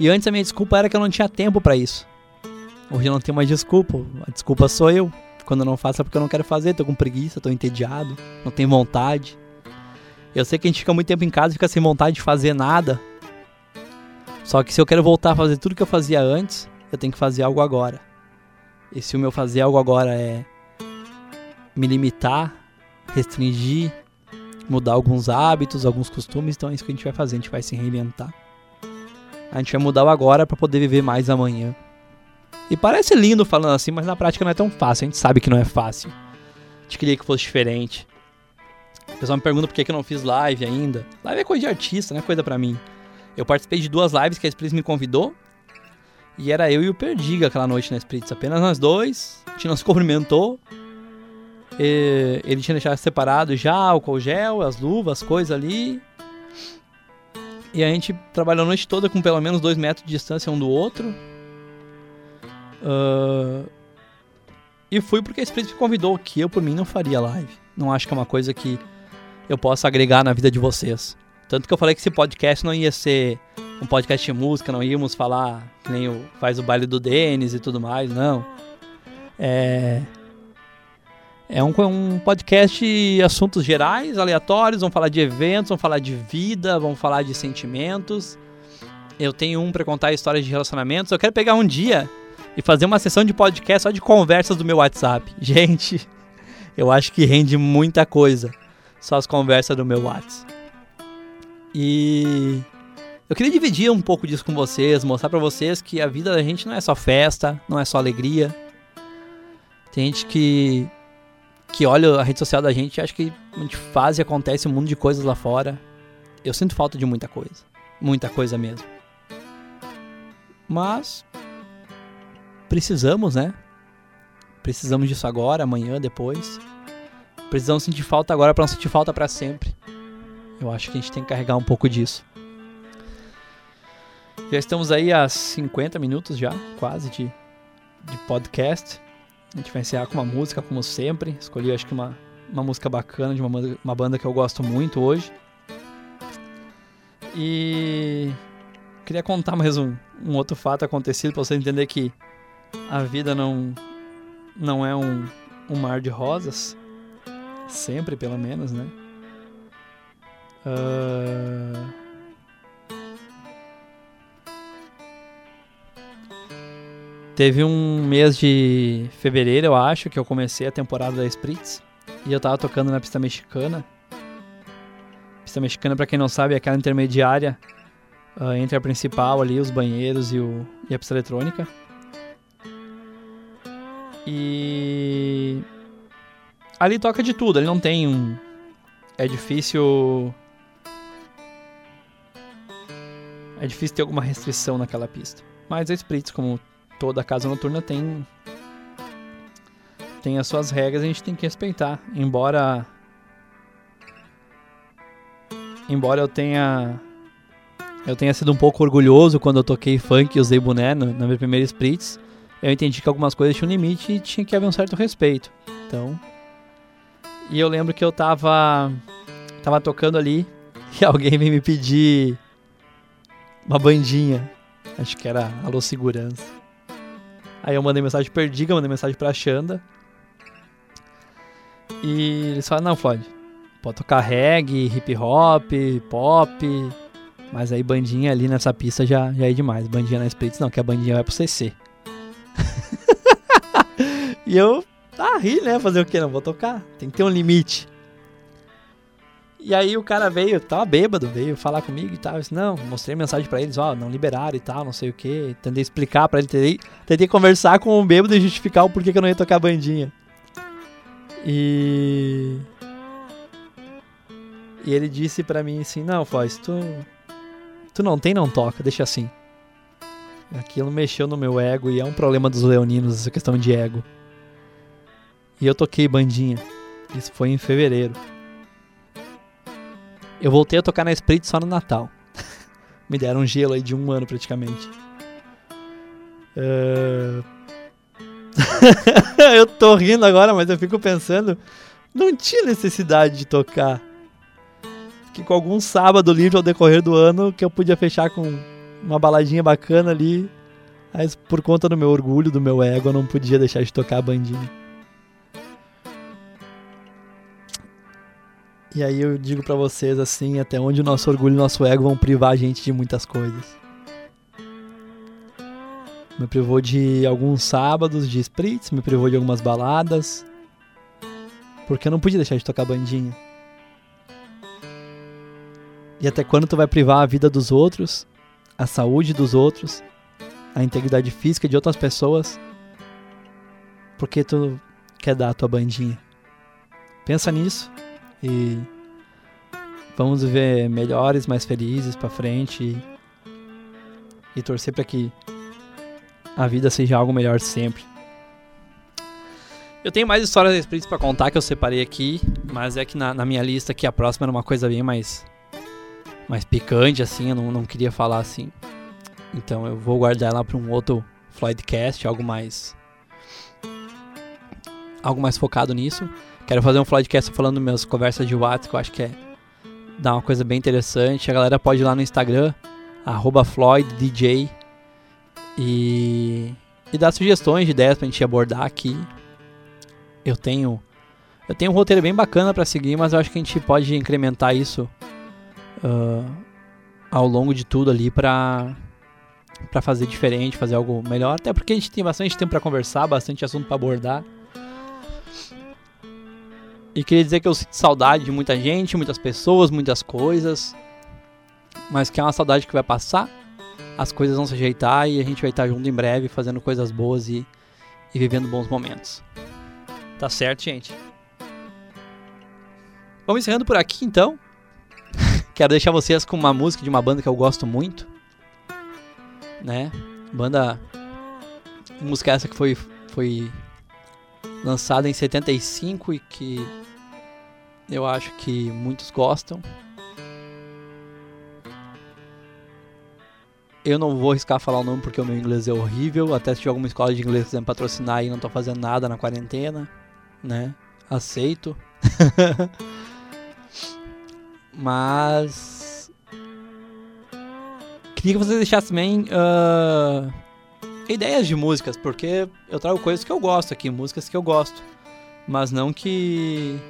E antes a minha desculpa era que eu não tinha tempo para isso. Hoje eu não tenho mais desculpa. A desculpa sou eu. Quando eu não faço é porque eu não quero fazer, tô com preguiça, tô entediado, não tenho vontade. Eu sei que a gente fica muito tempo em casa e fica sem vontade de fazer nada. Só que se eu quero voltar a fazer tudo que eu fazia antes, eu tenho que fazer algo agora. E se o meu fazer algo agora é me limitar, restringir, mudar alguns hábitos, alguns costumes, então é isso que a gente vai fazer, a gente vai se reinventar. A gente vai mudar o agora para poder viver mais amanhã. E parece lindo falando assim, mas na prática não é tão fácil. A gente sabe que não é fácil. A gente queria que fosse diferente. O pessoal me pergunta por que, eu não fiz live ainda. Live é coisa de artista, não é coisa pra mim. Eu participei de duas lives que a Spritz me convidou. E era eu e o Perdiga aquela noite na Spritz. Apenas nós dois. A gente não se cumprimentou. E ele tinha deixado separado já o gel, as luvas, as coisas ali. E a gente trabalhou a noite toda com pelo menos dois metros de distância um do outro. Uh, e fui porque a Split me convidou, que eu por mim não faria live. Não acho que é uma coisa que eu possa agregar na vida de vocês. Tanto que eu falei que esse podcast não ia ser um podcast de música, não íamos falar que nem o, faz o baile do Denis e tudo mais, não. É. É um, um podcast de assuntos gerais, aleatórios, vamos falar de eventos, vamos falar de vida, vamos falar de sentimentos. Eu tenho um para contar histórias de relacionamentos. Eu quero pegar um dia e fazer uma sessão de podcast só de conversas do meu WhatsApp. Gente, eu acho que rende muita coisa. Só as conversas do meu WhatsApp. E eu queria dividir um pouco disso com vocês, mostrar para vocês que a vida da gente não é só festa, não é só alegria. Tem gente que que olha a rede social da gente e acha que a gente faz e acontece um mundo de coisas lá fora. Eu sinto falta de muita coisa, muita coisa mesmo. Mas precisamos, né? Precisamos disso agora, amanhã, depois. Precisamos sentir falta agora para não sentir falta para sempre. Eu acho que a gente tem que carregar um pouco disso. Já estamos aí a 50 minutos já, quase, de, de podcast. A gente vai encerrar com uma música, como sempre. Escolhi, acho que uma, uma música bacana de uma, uma banda que eu gosto muito hoje. E queria contar mais um, um outro fato acontecido para você entender que a vida não, não é um, um mar de rosas, sempre pelo menos, né? Uh... Teve um mês de fevereiro, eu acho, que eu comecei a temporada da Spritz. E eu tava tocando na pista mexicana. Pista mexicana, para quem não sabe, é aquela intermediária uh, entre a principal ali, os banheiros e, o, e a pista eletrônica. E ali toca de tudo, ele não tem um. É difícil. É difícil ter alguma restrição naquela pista. Mas a Spritz, como toda casa noturna, tem. Tem as suas regras a gente tem que respeitar. Embora. Embora eu tenha eu tenha sido um pouco orgulhoso quando eu toquei funk e usei boné na minha primeira Spritz. Eu entendi que algumas coisas tinham limite e tinha que haver um certo respeito. Então. E eu lembro que eu tava. Tava tocando ali e alguém veio me pedir uma bandinha. Acho que era Alô Segurança. Aí eu mandei mensagem pra Perdiga, mandei mensagem pra Xanda. E eles falaram, não, Floyd, pode tocar reggae, hip hop, pop, mas aí bandinha ali nessa pista já, já é demais. Bandinha na Spritz não, que a bandinha vai pro CC. E eu, ah, ri, né? Fazer o que? Não vou tocar. Tem que ter um limite. E aí o cara veio, tava bêbado, veio falar comigo e tal. Eu disse, não, mostrei mensagem para eles, ó, não liberaram e tal, não sei o que. Tentei explicar para ele, tentei, tentei conversar com o bêbado e justificar o porquê que eu não ia tocar bandinha. E. E ele disse para mim assim, não, Foz, tu Tu não tem, não toca, deixa assim. Aquilo mexeu no meu ego e é um problema dos leoninos essa questão de ego. E eu toquei bandinha. Isso foi em fevereiro. Eu voltei a tocar na Sprit só no Natal. Me deram um gelo aí de um ano praticamente. Uh... eu tô rindo agora, mas eu fico pensando. Não tinha necessidade de tocar que com algum sábado livre ao decorrer do ano que eu podia fechar com uma baladinha bacana ali. Mas por conta do meu orgulho, do meu ego, eu não podia deixar de tocar a bandinha. E aí eu digo para vocês assim, até onde o nosso orgulho e o nosso ego vão privar a gente de muitas coisas. Me privou de alguns sábados de spritz, me privou de algumas baladas. Porque eu não podia deixar de tocar bandinha. E até quando tu vai privar a vida dos outros, a saúde dos outros, a integridade física de outras pessoas, porque tu quer dar a tua bandinha? Pensa nisso e vamos viver melhores, mais felizes para frente e, e torcer para que a vida seja algo melhor sempre. Eu tenho mais histórias de espíritos para contar que eu separei aqui, mas é que na, na minha lista aqui a próxima era uma coisa bem mais mais picante, assim, eu não, não queria falar assim. Então eu vou guardar ela para um outro Floydcast, algo mais. Algo mais focado nisso. Quero fazer um Floydcast falando minhas conversas de WhatsApp, que eu acho que é. dá uma coisa bem interessante. A galera pode ir lá no Instagram, FloydDJ, e. e dar sugestões de ideias pra gente abordar aqui. Eu tenho. Eu tenho um roteiro bem bacana para seguir, mas eu acho que a gente pode incrementar isso uh, ao longo de tudo ali para para fazer diferente, fazer algo melhor, até porque a gente tem bastante tempo para conversar, bastante assunto para abordar. E queria dizer que eu sinto saudade de muita gente, muitas pessoas, muitas coisas, mas que é uma saudade que vai passar, as coisas vão se ajeitar e a gente vai estar junto em breve fazendo coisas boas e, e vivendo bons momentos. Tá certo, gente? Vamos encerrando por aqui então. Quero deixar vocês com uma música de uma banda que eu gosto muito, né? Banda música essa que foi foi lançada em 75 e que eu acho que muitos gostam. Eu não vou arriscar falar o nome porque o meu inglês é horrível. Até se tiver alguma escola de inglês quiser patrocinar e não tô fazendo nada na quarentena, né? Aceito. Mas. Queria que vocês deixassem também uh, ideias de músicas, porque eu trago coisas que eu gosto aqui, músicas que eu gosto. Mas não que.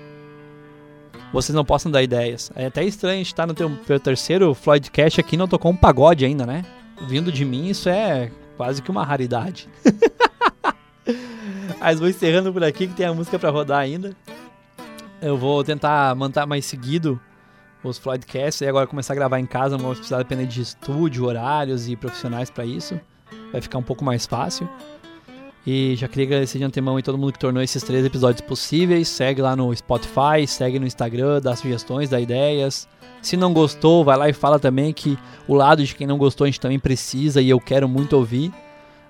Vocês não possam dar ideias. É até estranho a gente estar no teu, teu terceiro Floydcast aqui e não tocou um pagode ainda, né? Vindo de mim, isso é quase que uma raridade. Mas vou encerrando por aqui que tem a música para rodar ainda. Eu vou tentar manter mais seguido os Floydcasts e agora começar a gravar em casa, não vou precisar depender de estúdio, horários e profissionais para isso. Vai ficar um pouco mais fácil. E já queria agradecer de antemão a todo mundo que tornou esses três episódios possíveis. Segue lá no Spotify, segue no Instagram, dá sugestões, dá ideias. Se não gostou, vai lá e fala também que o lado de quem não gostou a gente também precisa e eu quero muito ouvir.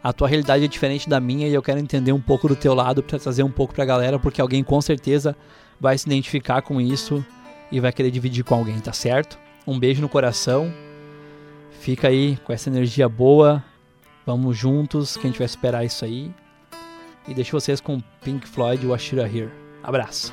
A tua realidade é diferente da minha e eu quero entender um pouco do teu lado para trazer um pouco pra galera, porque alguém com certeza vai se identificar com isso e vai querer dividir com alguém, tá certo? Um beijo no coração. Fica aí com essa energia boa. Vamos juntos, que a gente vai esperar isso aí. E deixo vocês com Pink Floyd Washira Here. Abraço.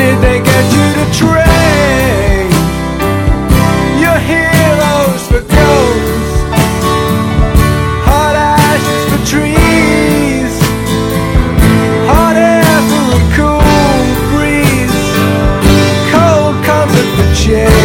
did they get you to train your heroes for ghosts, hot ashes for trees, hot air for a cool breeze, cold comfort for chains?